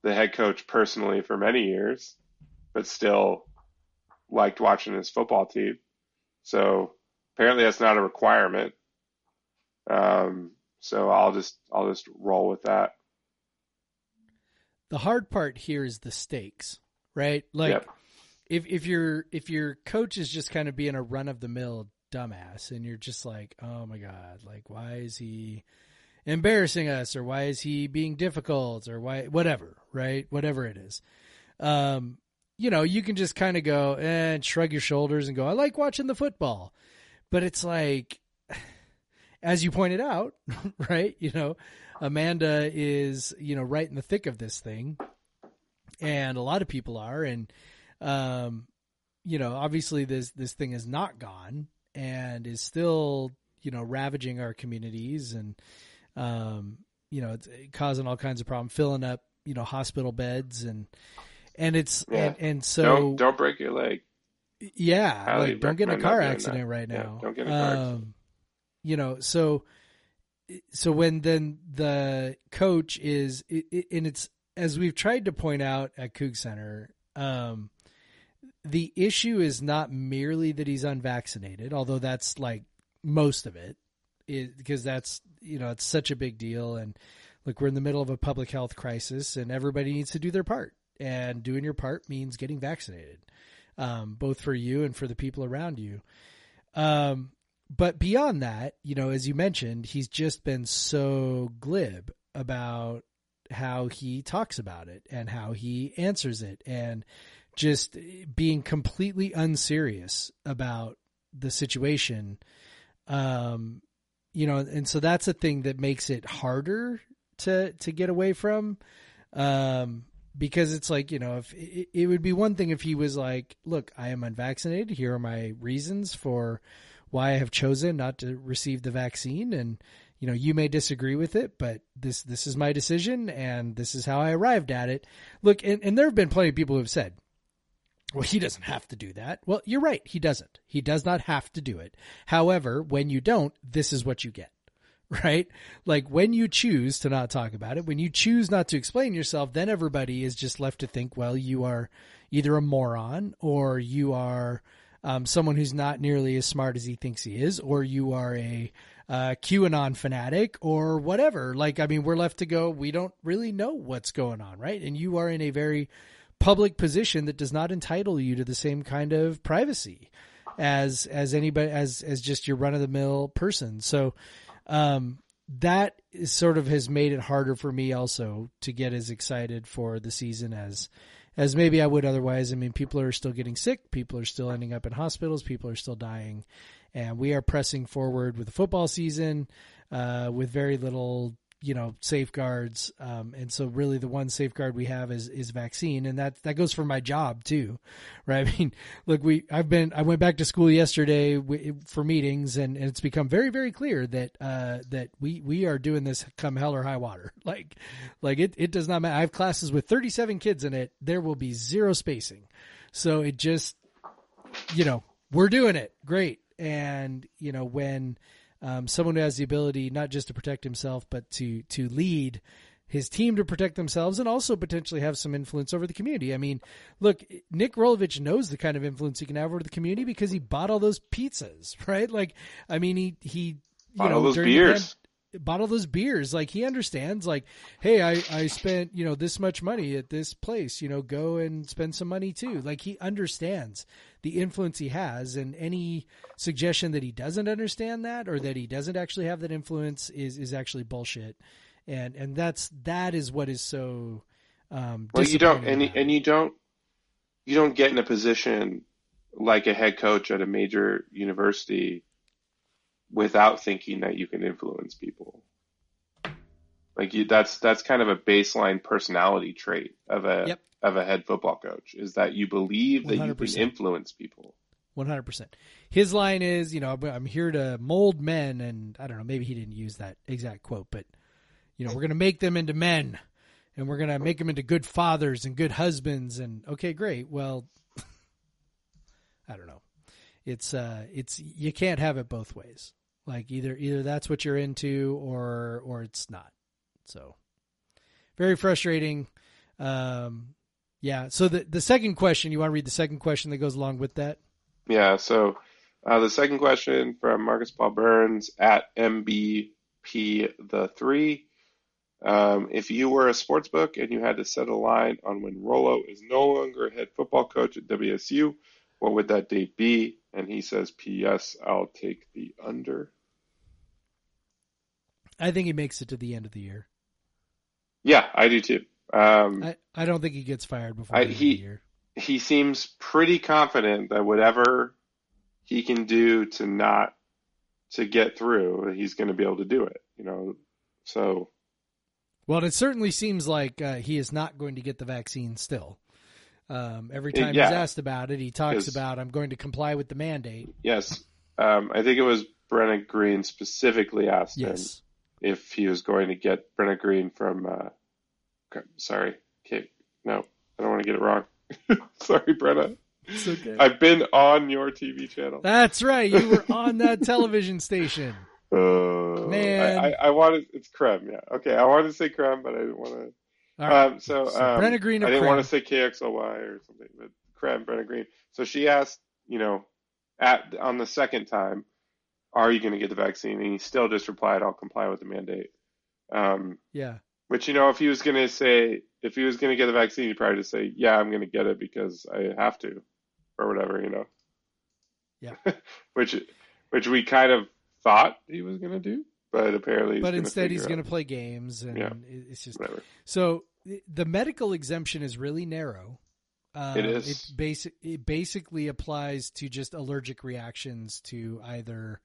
the head coach personally for many years, but still liked watching his football team. So apparently that's not a requirement. Um, so I'll just, I'll just roll with that. The hard part here is the stakes, right? Like Yep. if if your if your coach is just kind of being a run of the mill dumbass and you're just like, "Oh my god, like why is he embarrassing us or why is he being difficult or why whatever, right? Whatever it is." Um you know, you can just kind of go and shrug your shoulders and go, "I like watching the football." But it's like as you pointed out, right? You know, Amanda is, you know, right in the thick of this thing. And a lot of people are. And, um, you know, obviously this, this thing is not gone and is still, you know, ravaging our communities and, um, you know, it's causing all kinds of problems, filling up, you know, hospital beds and, and it's, Yeah. and, and so, don't, don't break your leg. yeah, highly like don't get in a car accident that. right Yeah, now. don't get in a car accident. Um, you know, so so when then the coach is, it, it, and it's as we've tried to point out at Coug Center, um, the issue is not merely that he's unvaccinated, although that's like most of it, because that's you know it's such a big deal, and look, we're in the middle of a public health crisis, and everybody needs to do their part, and doing your part means getting vaccinated, um, both for you and for the people around you. Um, but beyond that, you know, as you mentioned, he's just been so glib about how he talks about it and how he answers it and just being completely unserious about the situation. Um, you know, and so that's a thing that makes it harder to to get away from. Um, because it's like you know, if it, would be one thing if he was like, "Look, I am unvaccinated. Here are my reasons for why I have chosen not to receive the vaccine, and you know, you may disagree with it, but this this is my decision, and this is how I arrived at it." Look, and, and there have been plenty of people who have said, well, he doesn't have to do that. Well, you're right. He doesn't. He does not have to do it. However, when you don't, this is what you get. Right? Like when you choose to not talk about it, when you choose not to explain yourself, then everybody is just left to think, well, you are either a moron or you are um, someone who's not nearly as smart as he thinks he is, or you are a uh, QAnon fanatic or whatever. Like, I mean, we're left to go, we don't really know what's going on, right? And you are in a very public position that does not entitle you to the same kind of privacy as as anybody as as just your run of the mill person. So um that is sort of has made it harder for me also to get as excited for the season as as maybe I would otherwise. I mean, people are still getting sick, people are still ending up in hospitals, people are still dying, and we are pressing forward with the football season uh, with very little you know safeguards um, and so really the one safeguard we have is is vaccine and that that goes for my job too right? I mean look we i've been i went back to school yesterday for meetings and, and it's become very very clear that uh that we we are doing this come hell or high water. Like like it it does not matter i have classes with 37 kids in it. There will be zero spacing. So it just you know we're doing it. Great. And you know when um, someone who has the ability not just to protect himself, but to to lead his team to protect themselves and also potentially have some influence over the community. I mean, look, Nick Rolovich knows the kind of influence he can have over the community because he bought all those pizzas, right? Like, I mean, he he you Bought know, all those beers. All those beers. Like he understands, like, hey, I I spent you know this much money at this place. You know, go and spend some money too. Like he understands the influence he has, and any suggestion that he doesn't understand that or that he doesn't actually have that influence is is actually bullshit. And and that's that is what is so. Um, Well, you don't, and and you don't, you don't get in a position like a head coach at a major university without thinking that you can influence people. Like you, that's that's kind of a baseline personality trait of a Yep. of a head football coach is that you believe that you can 100%. influence people. One hundred percent. His line is, you know, I'm- I'm here to mold men, and I don't know, maybe he didn't use that exact quote, but you know, we're going to make them into men, and we're going to make them into good fathers and good husbands, and okay, great. Well, I don't know. It's uh, it's you can't have it both ways. Like either either that's what you're into, or or it's not. So very frustrating. Um, yeah. So the the second question, you want to read the second question that goes along with that? Yeah. So uh, the second question from Marcus Paul Burns at MBP the three. Um, if you were a sports book and you had to set a line on when Rolo is no longer head football coach at WSU, what would that date be? And he says, P.S. I'll take the under. I think he makes it to the end of the year. Yeah, I do too. Um, I, I don't think he gets fired before I- the end he- of the year. he seems pretty confident that whatever he can do to not to get through, he's going to be able to do it. You know, so Well, it certainly seems like uh, he is not going to get the vaccine still. Um, every time Yeah. he's asked about it, he talks about, I'm going to comply with the mandate. yes, um, I think it was Brenna Green specifically asked Yes. him if he was going to get Brenna Green from. Uh, okay, sorry, okay, no, I don't want to get it wrong. sorry, Brenna. It's okay. I've been on your TV channel. That's right. You were on that television station. Uh, Man. I, I, I wanted it's KREM. Yeah, okay. I wanted to say KREM, but I didn't want to. Right. Um, so, So um, Brenna Green I didn't want to say KXLY or something, but KREM, Brenna Green. So she asked, you know, at on the second time, are you going to get the vaccine? And he still just replied, I'll comply with the mandate. Um, yeah. which you know, if he was going to say, if he was going to get the vaccine, he'd probably just say, yeah, I'm going to get it because I have to, or whatever, you know. Yeah. which, which we kind of thought he was going to do, but apparently, he's But instead, he's going to play games, and Yeah. it's just whatever. so the medical exemption is really narrow. Um, It is. It, basic, it basically applies to just allergic reactions to either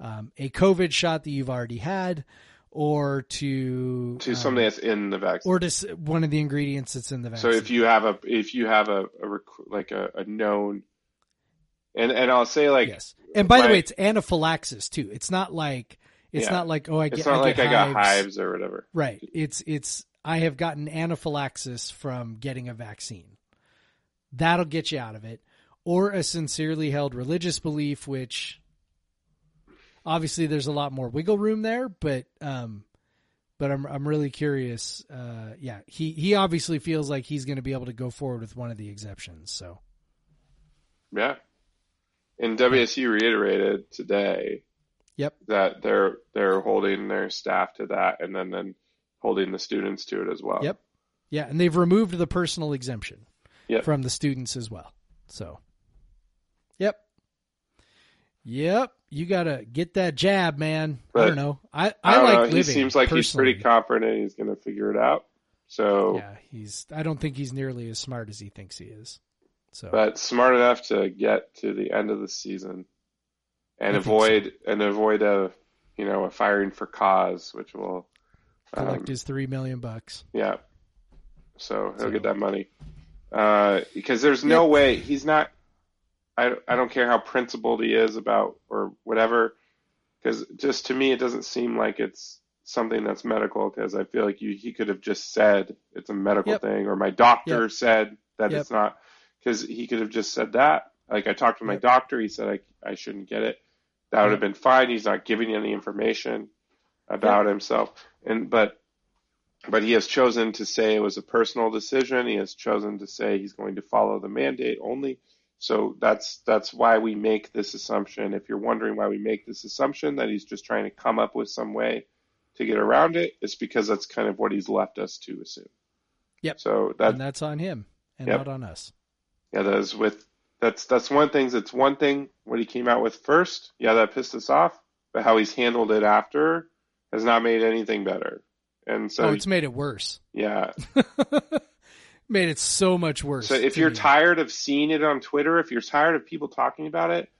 um, a COVID shot that you've already had, or to to um, something that's in the vaccine. or to s- one of the ingredients that's in the vaccine. so if you have a if you have a, a like a, a known, and and I'll say like yes, and by the way, it's anaphylaxis too. It's not like it's Yeah. not like oh I get it's not I like I got hives. hives or whatever. Right. It's it's I have gotten anaphylaxis from getting a vaccine. That'll get you out of it. Or a sincerely held religious belief, which obviously there's a lot more wiggle room there, but um but I'm I'm really curious. Uh yeah, he he obviously feels like he's gonna be able to go forward with one of the exceptions. So Yeah. And WSU reiterated today Yep. that they're they're holding their staff to that and then then holding the students to it as well. Yep. Yeah, and they've removed the personal exemption Yep. from the students as well. So, yep, yep, you gotta get that jab, man. I don't know. I I, I don't like know. living. He seems like he's pretty confident he's going to figure it out. So, Yeah, he's. I don't think he's nearly as smart as he thinks he is. So, but smart enough to get to the end of the season and I avoid and avoid a you know a firing for cause, which will collect um, his three million bucks. Yeah. So he'll So- get that money. Uh, because there's no Yep. way he's not. I I don't care how principled he is about or whatever. Because just to me, it doesn't seem like it's something that's medical. Because I feel like you he could have just said it's a medical Yep. thing, or my doctor Yep. said that Yep. it's not. Because he could have just said that. Like I talked to my doctor, he said I I shouldn't get it. That would have been fine. He's not giving any information about himself, and but but he has chosen to say it was a personal decision. He has chosen to say he's going to follow the mandate only. So that's that's why we make this assumption. If you're wondering why we make this assumption that he's just trying to come up with some way to get around it, it's because that's kind of what he's left us to assume. Yep. So that and that's on him and Yep. not on us. yeah, that is with that's that's one thing. That's one thing what he came out with first. Yeah, that pissed us off. But how he's handled it after has not made anything better. And so oh, it's made it worse. yeah, made it so much worse. So if you're me. tired of seeing it on Twitter, if you're tired of people talking about it,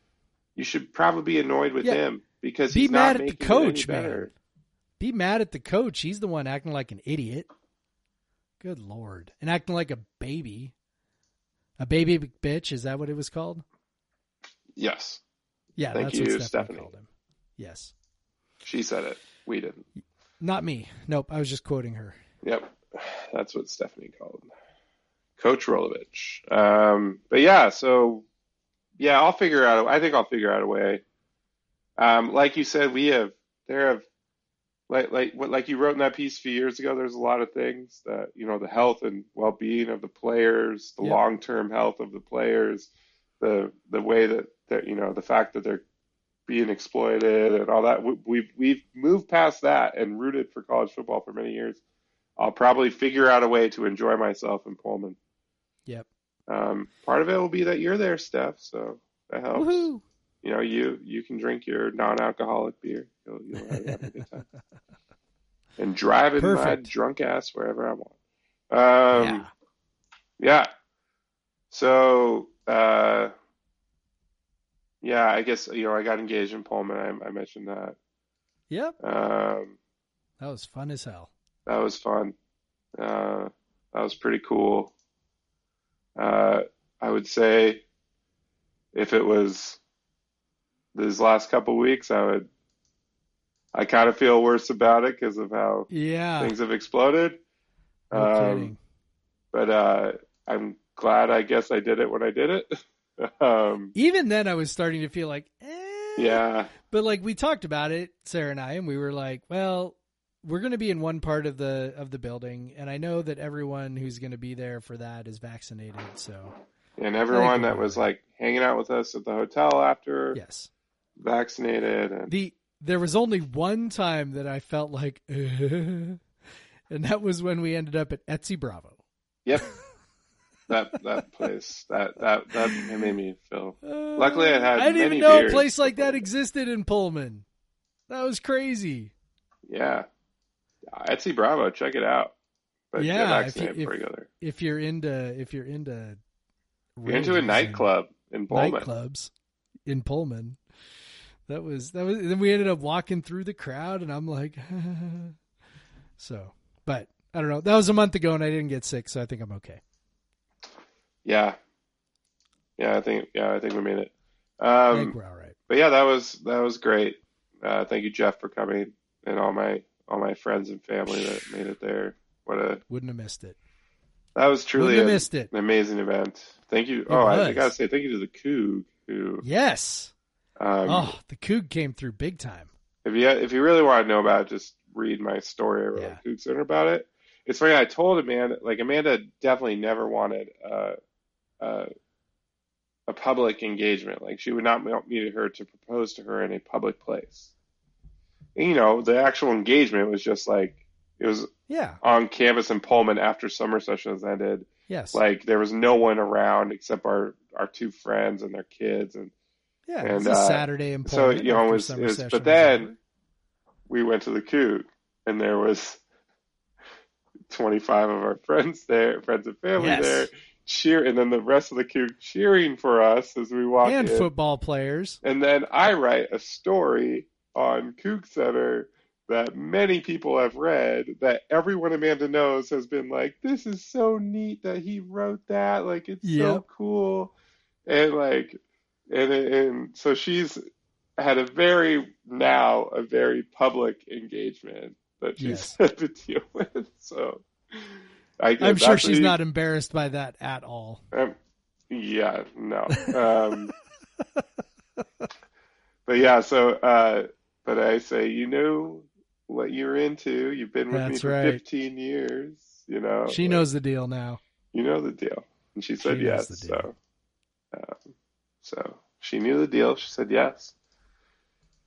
you should probably be annoyed with Yeah. him because Be he's mad not at the coach, man. better. be mad at the coach. He's the one acting like an idiot. Good lord, and acting like a baby. A baby bitch is that what it was called? Yes, Yeah, Thank that's you, what Stephanie, Stephanie. called him. Yes, she said it. We didn't. not me. Nope, I was just quoting her. Yep, that's what Stephanie called Coach Rolovich. Um, but yeah, so yeah, I'll figure out. I think I'll figure out a way. Um, like you said, we have there have like like what like you wrote in that piece a few years ago. There's a lot of things that you know the health and well-being of the players, the Yep. long-term health of the players, the the way that that you know the fact that they're being exploited and all that. We- We've we've moved past that and rooted for college football for many years. I'll probably figure out a way to enjoy myself in Pullman. Yep. Um, part of it will be that you're there, Steph, so that helps. Woohoo! You know, you you can drink your non-alcoholic beer. You'll, you'll have, a good time. And drive in my drunk ass wherever I want. Um, yeah. yeah. So, uh, yeah, I guess you know I got engaged in Pullman. I, I mentioned that. Yep. Um, That was fun as hell. that was fun. Uh, that was pretty cool. Uh, I would say if it was these last couple weeks, I would. I kind of feel worse about it because of how Yeah. things have exploded. No Um, kidding. but uh, I'm glad. I guess I did it when I did it. um, Even then, I was starting to feel like, eh. yeah, But like we talked about it, Sarah and I, and we were like, well, we're going to be in one part of the of the building, and I know that everyone who's going to be there for that is vaccinated. So and everyone that was like hanging out with us at the hotel after yes, vaccinated, and the there was only one time that I felt like, and that was when we ended up at Etsy Bravo. Yep. that that place that that that it made me feel. Uh, Luckily, I had I didn't many even know a place like that existed in Pullman. That was crazy. Yeah, Etsy Bravo, check it out. But Yeah, if you, if, there. if you're into if you're into You're into a nightclub in Pullman. nightclubs in Pullman. That was that was. Then we ended up walking through the crowd, and I'm like, so. But I don't know. That was a month ago, and I didn't get sick, so I think I'm okay. Yeah, yeah, I think yeah, I think we made it. I Um, think we're all right. but yeah, that was that was great. Uh, thank you, Jeff, for coming, and all my all my friends and family that made it there. What a Wouldn't have missed it. that was truly an, missed it. an amazing event. Thank you. oh, I, I gotta say thank you to the Coug who. Yes. Um, oh, the Coug came through big time. If you if you really want to know about it, just read my story I wrote Yeah. on Coug Center about it. It's funny. I told Amanda, like Amanda, definitely never wanted uh, uh, a public engagement. Like she would not want me to her to propose to her in a public place. And, you know, the actual engagement was just like it was Yeah. on campus in Pullman after summer sessions ended. Yes. Like there was no one around except our our two friends and their kids and yeah. and, it's a uh, Saturday in Pullman. so you know it was, it was but then over. we went to the Coug and there was 25 of our friends there friends and family Yes. there cheer and then the rest of the Coug cheering for us as we walk and in football players. and then I write a story on Coug Center that many people have read that everyone Amanda knows has been like, this is so neat that he wrote that. Like, it's so cool. And like, and, and so she's had a very, now a very public engagement that she's Yes. had to deal with. So I I'm sure she's not embarrassed by that at all. um, yeah, no. Um, but yeah, so, uh, but I say, you know what you're into. You've been with me for right. 15 years. You know, She like, knows the deal now. You know the deal, and she said She yes. So, um, so she knew the deal. She said yes,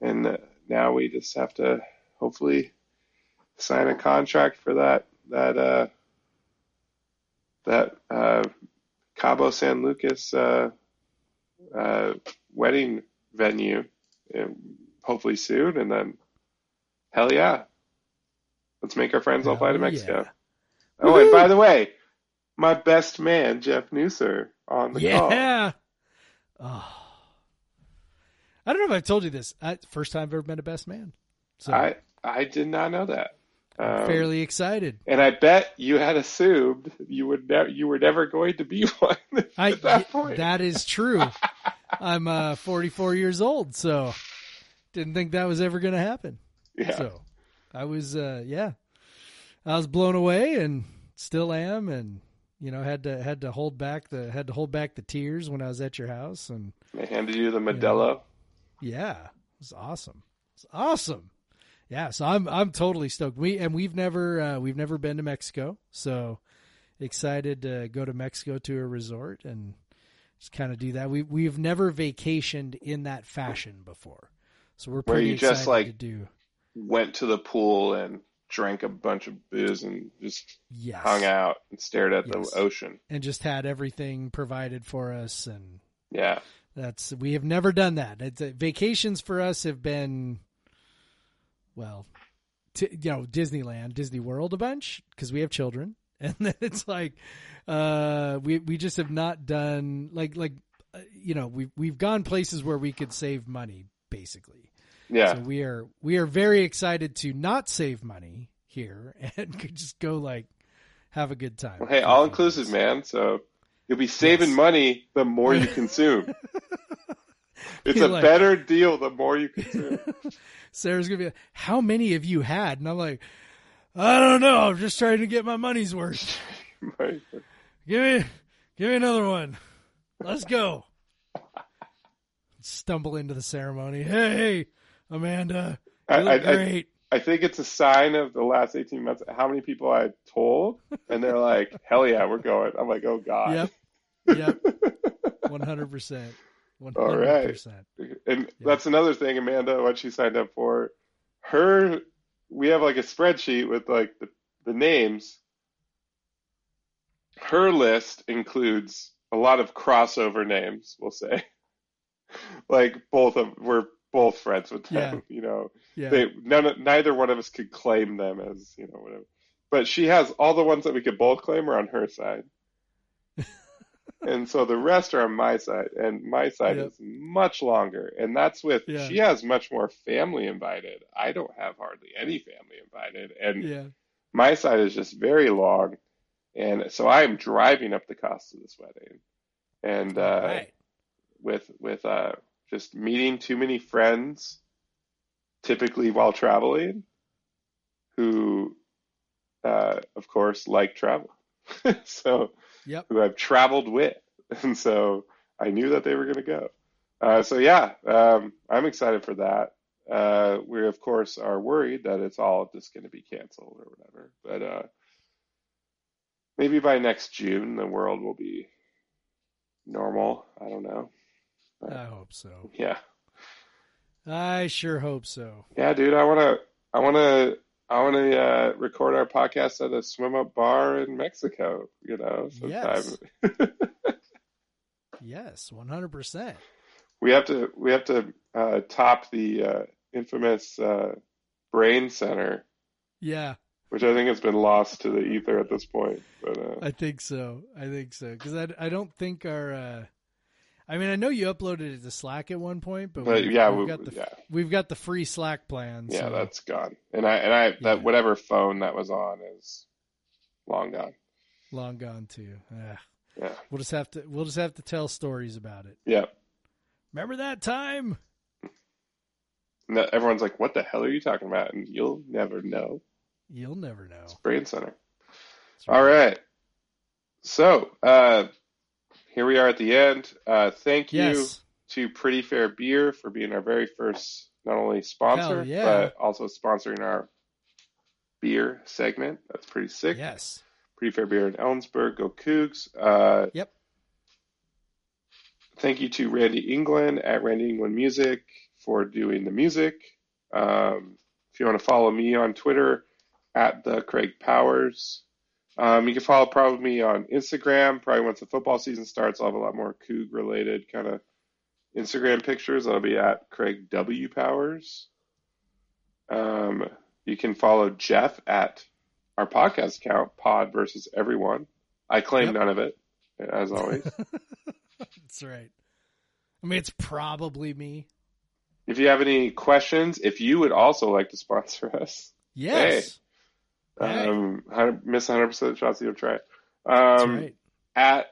and uh, now we just have to hopefully sign a contract for that that uh, that uh, Cabo San Lucas uh, uh, wedding venue, um, hopefully soon, and then hell yeah, let's make our friends all fly to Mexico. yeah. Oh, and by the way, my best man Jeff Nusser on the call. Yeah. Oh. I don't know if I've told you this. I, first time I've ever met a best man. So I I did not know that. Um, fairly excited. and I bet you had assumed you would never you were never going to be one I at that point. that is true. I'm uh 44 years old, so didn't think that was ever going to happen. yeah. So I was uh yeah. I was blown away and still am and you know had to had to hold back the had to hold back the tears when I was at your house and They handed you the Modelo. yeah, it was awesome. It's awesome. Yeah, so I'm I'm totally stoked. We and we've never uh, we've never been to Mexico, so excited to go to Mexico to a resort and just kind of do that. We we've never vacationed in that fashion before, so we're Where pretty you excited just, like, to do. Went to the pool and drank a bunch of booze and just Yes, hung out and stared at Yes. the ocean. and just had everything provided for us, and Yeah. that's we have never done that. It's, uh, vacations for us have been, well, t- you know, Disneyland, Disney World a bunch because we have children, and then it's like, uh, we we just have not done like like, uh, you know, we we've gone places where we could save money basically. Yeah. So we are we are very excited to not save money here and could just go like have a good time. Well, hey, all inclusive, man. So you'll be saving Yes. money the more you consume. It's a like- better deal the more you consume. Sarah's gonna be like, "How many have you had?" And I'm like, "I don't know. I'm just trying to get my money's worth. Give me, give me another one. Let's go." Stumble into the ceremony. Hey, Amanda, you I, look I, I, great. I think it's a sign of the last 18 months how many people I told, and they're like, hell yeah, we're going. I'm like, oh God. Yep, yep, one hundred percent, one All hundred right. And that's another thing, Amanda, what she signed up for. Her, we have like a spreadsheet with like the, the names. Her list includes a lot of crossover names, we'll say. like both of, we're both friends with them, you know. Yeah, They, none, neither one of us could claim them as, you know, whatever. But she has all the ones that we could both claim are on her side. And so the rest are on my side, and my side Yep. is much longer, and that's with Yeah. she has much more family invited. I don't have hardly any family invited, and yeah. my side is just very long, and so I am driving up the cost of this wedding, and uh, right. with with uh, just meeting too many friends, typically while traveling, who, uh, of course, like travel. so Yep. who I've traveled with, and so I knew that they were going to go. Uh, so yeah, um, I'm excited for that. Uh, we of course are worried that it's all just going to be canceled or whatever, but uh, maybe by next June the world will be normal. I don't know. I hope so. Yeah, I sure hope so. yeah, dude. I wanna, I wanna, I wanna uh, record our podcast at a swim up bar in Mexico. You know, sometime. Yes. Yes, one hundred percent. We have to we have to uh, top the uh, infamous uh, brain center, Yeah, which I think has been lost to the ether at this point. But uh, I think so. I think so because I, I don't think our. I mean, I know you uploaded it to Slack at one point, but, But we've, yeah, we've we- got the yeah. we've got the free Slack plan. yeah, so, that's gone. And I and I Yeah. that whatever phone that was on is long gone. long gone too. Ugh. Yeah, We'll just have to we'll just have to tell stories about it. yeah. Remember that time? That, everyone's like, "What the hell are you talking about?" And you'll never know. You'll never know. Brain center. That's All right. So uh, here we are at the end. Uh, thank you. Yes. to Pretty Fair Beer for being our very first not only sponsor yeah. but also sponsoring our beer segment. That's pretty sick. Yes. Pretty Fair Beer in Ellensburg. Go Cougs. Uh, Yep. thank you to Randy England at Randy England Music for doing the music. Um, if you want to follow me on Twitter at the Craig Powers. Um, you can follow probably me on Instagram. Probably once the football season starts, I'll have a lot more Coug related kind of Instagram pictures. I'll be at Craig W Powers. Um, you can follow Jeff at our podcast account, Pod versus Everyone. I claim Yep. none of it, as always. That's right. I mean, it's probably me. if you have any questions, if you would also like to sponsor us, Yes. Hey. Um, 100, miss 100% shots, you'll try. That's Um, right. at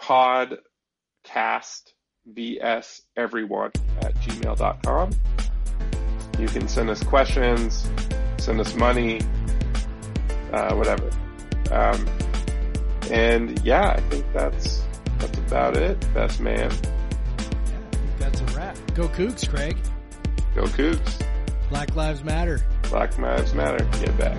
podcast vs everyone at gmail.com. You can send us questions, send us money, uh, whatever. Um, and yeah, I think that's that's about it. Best man, Yeah, I think that's a wrap. Go Cougs, Craig. go Cougs. Black Lives Matter. Black Lives Matter. Get back.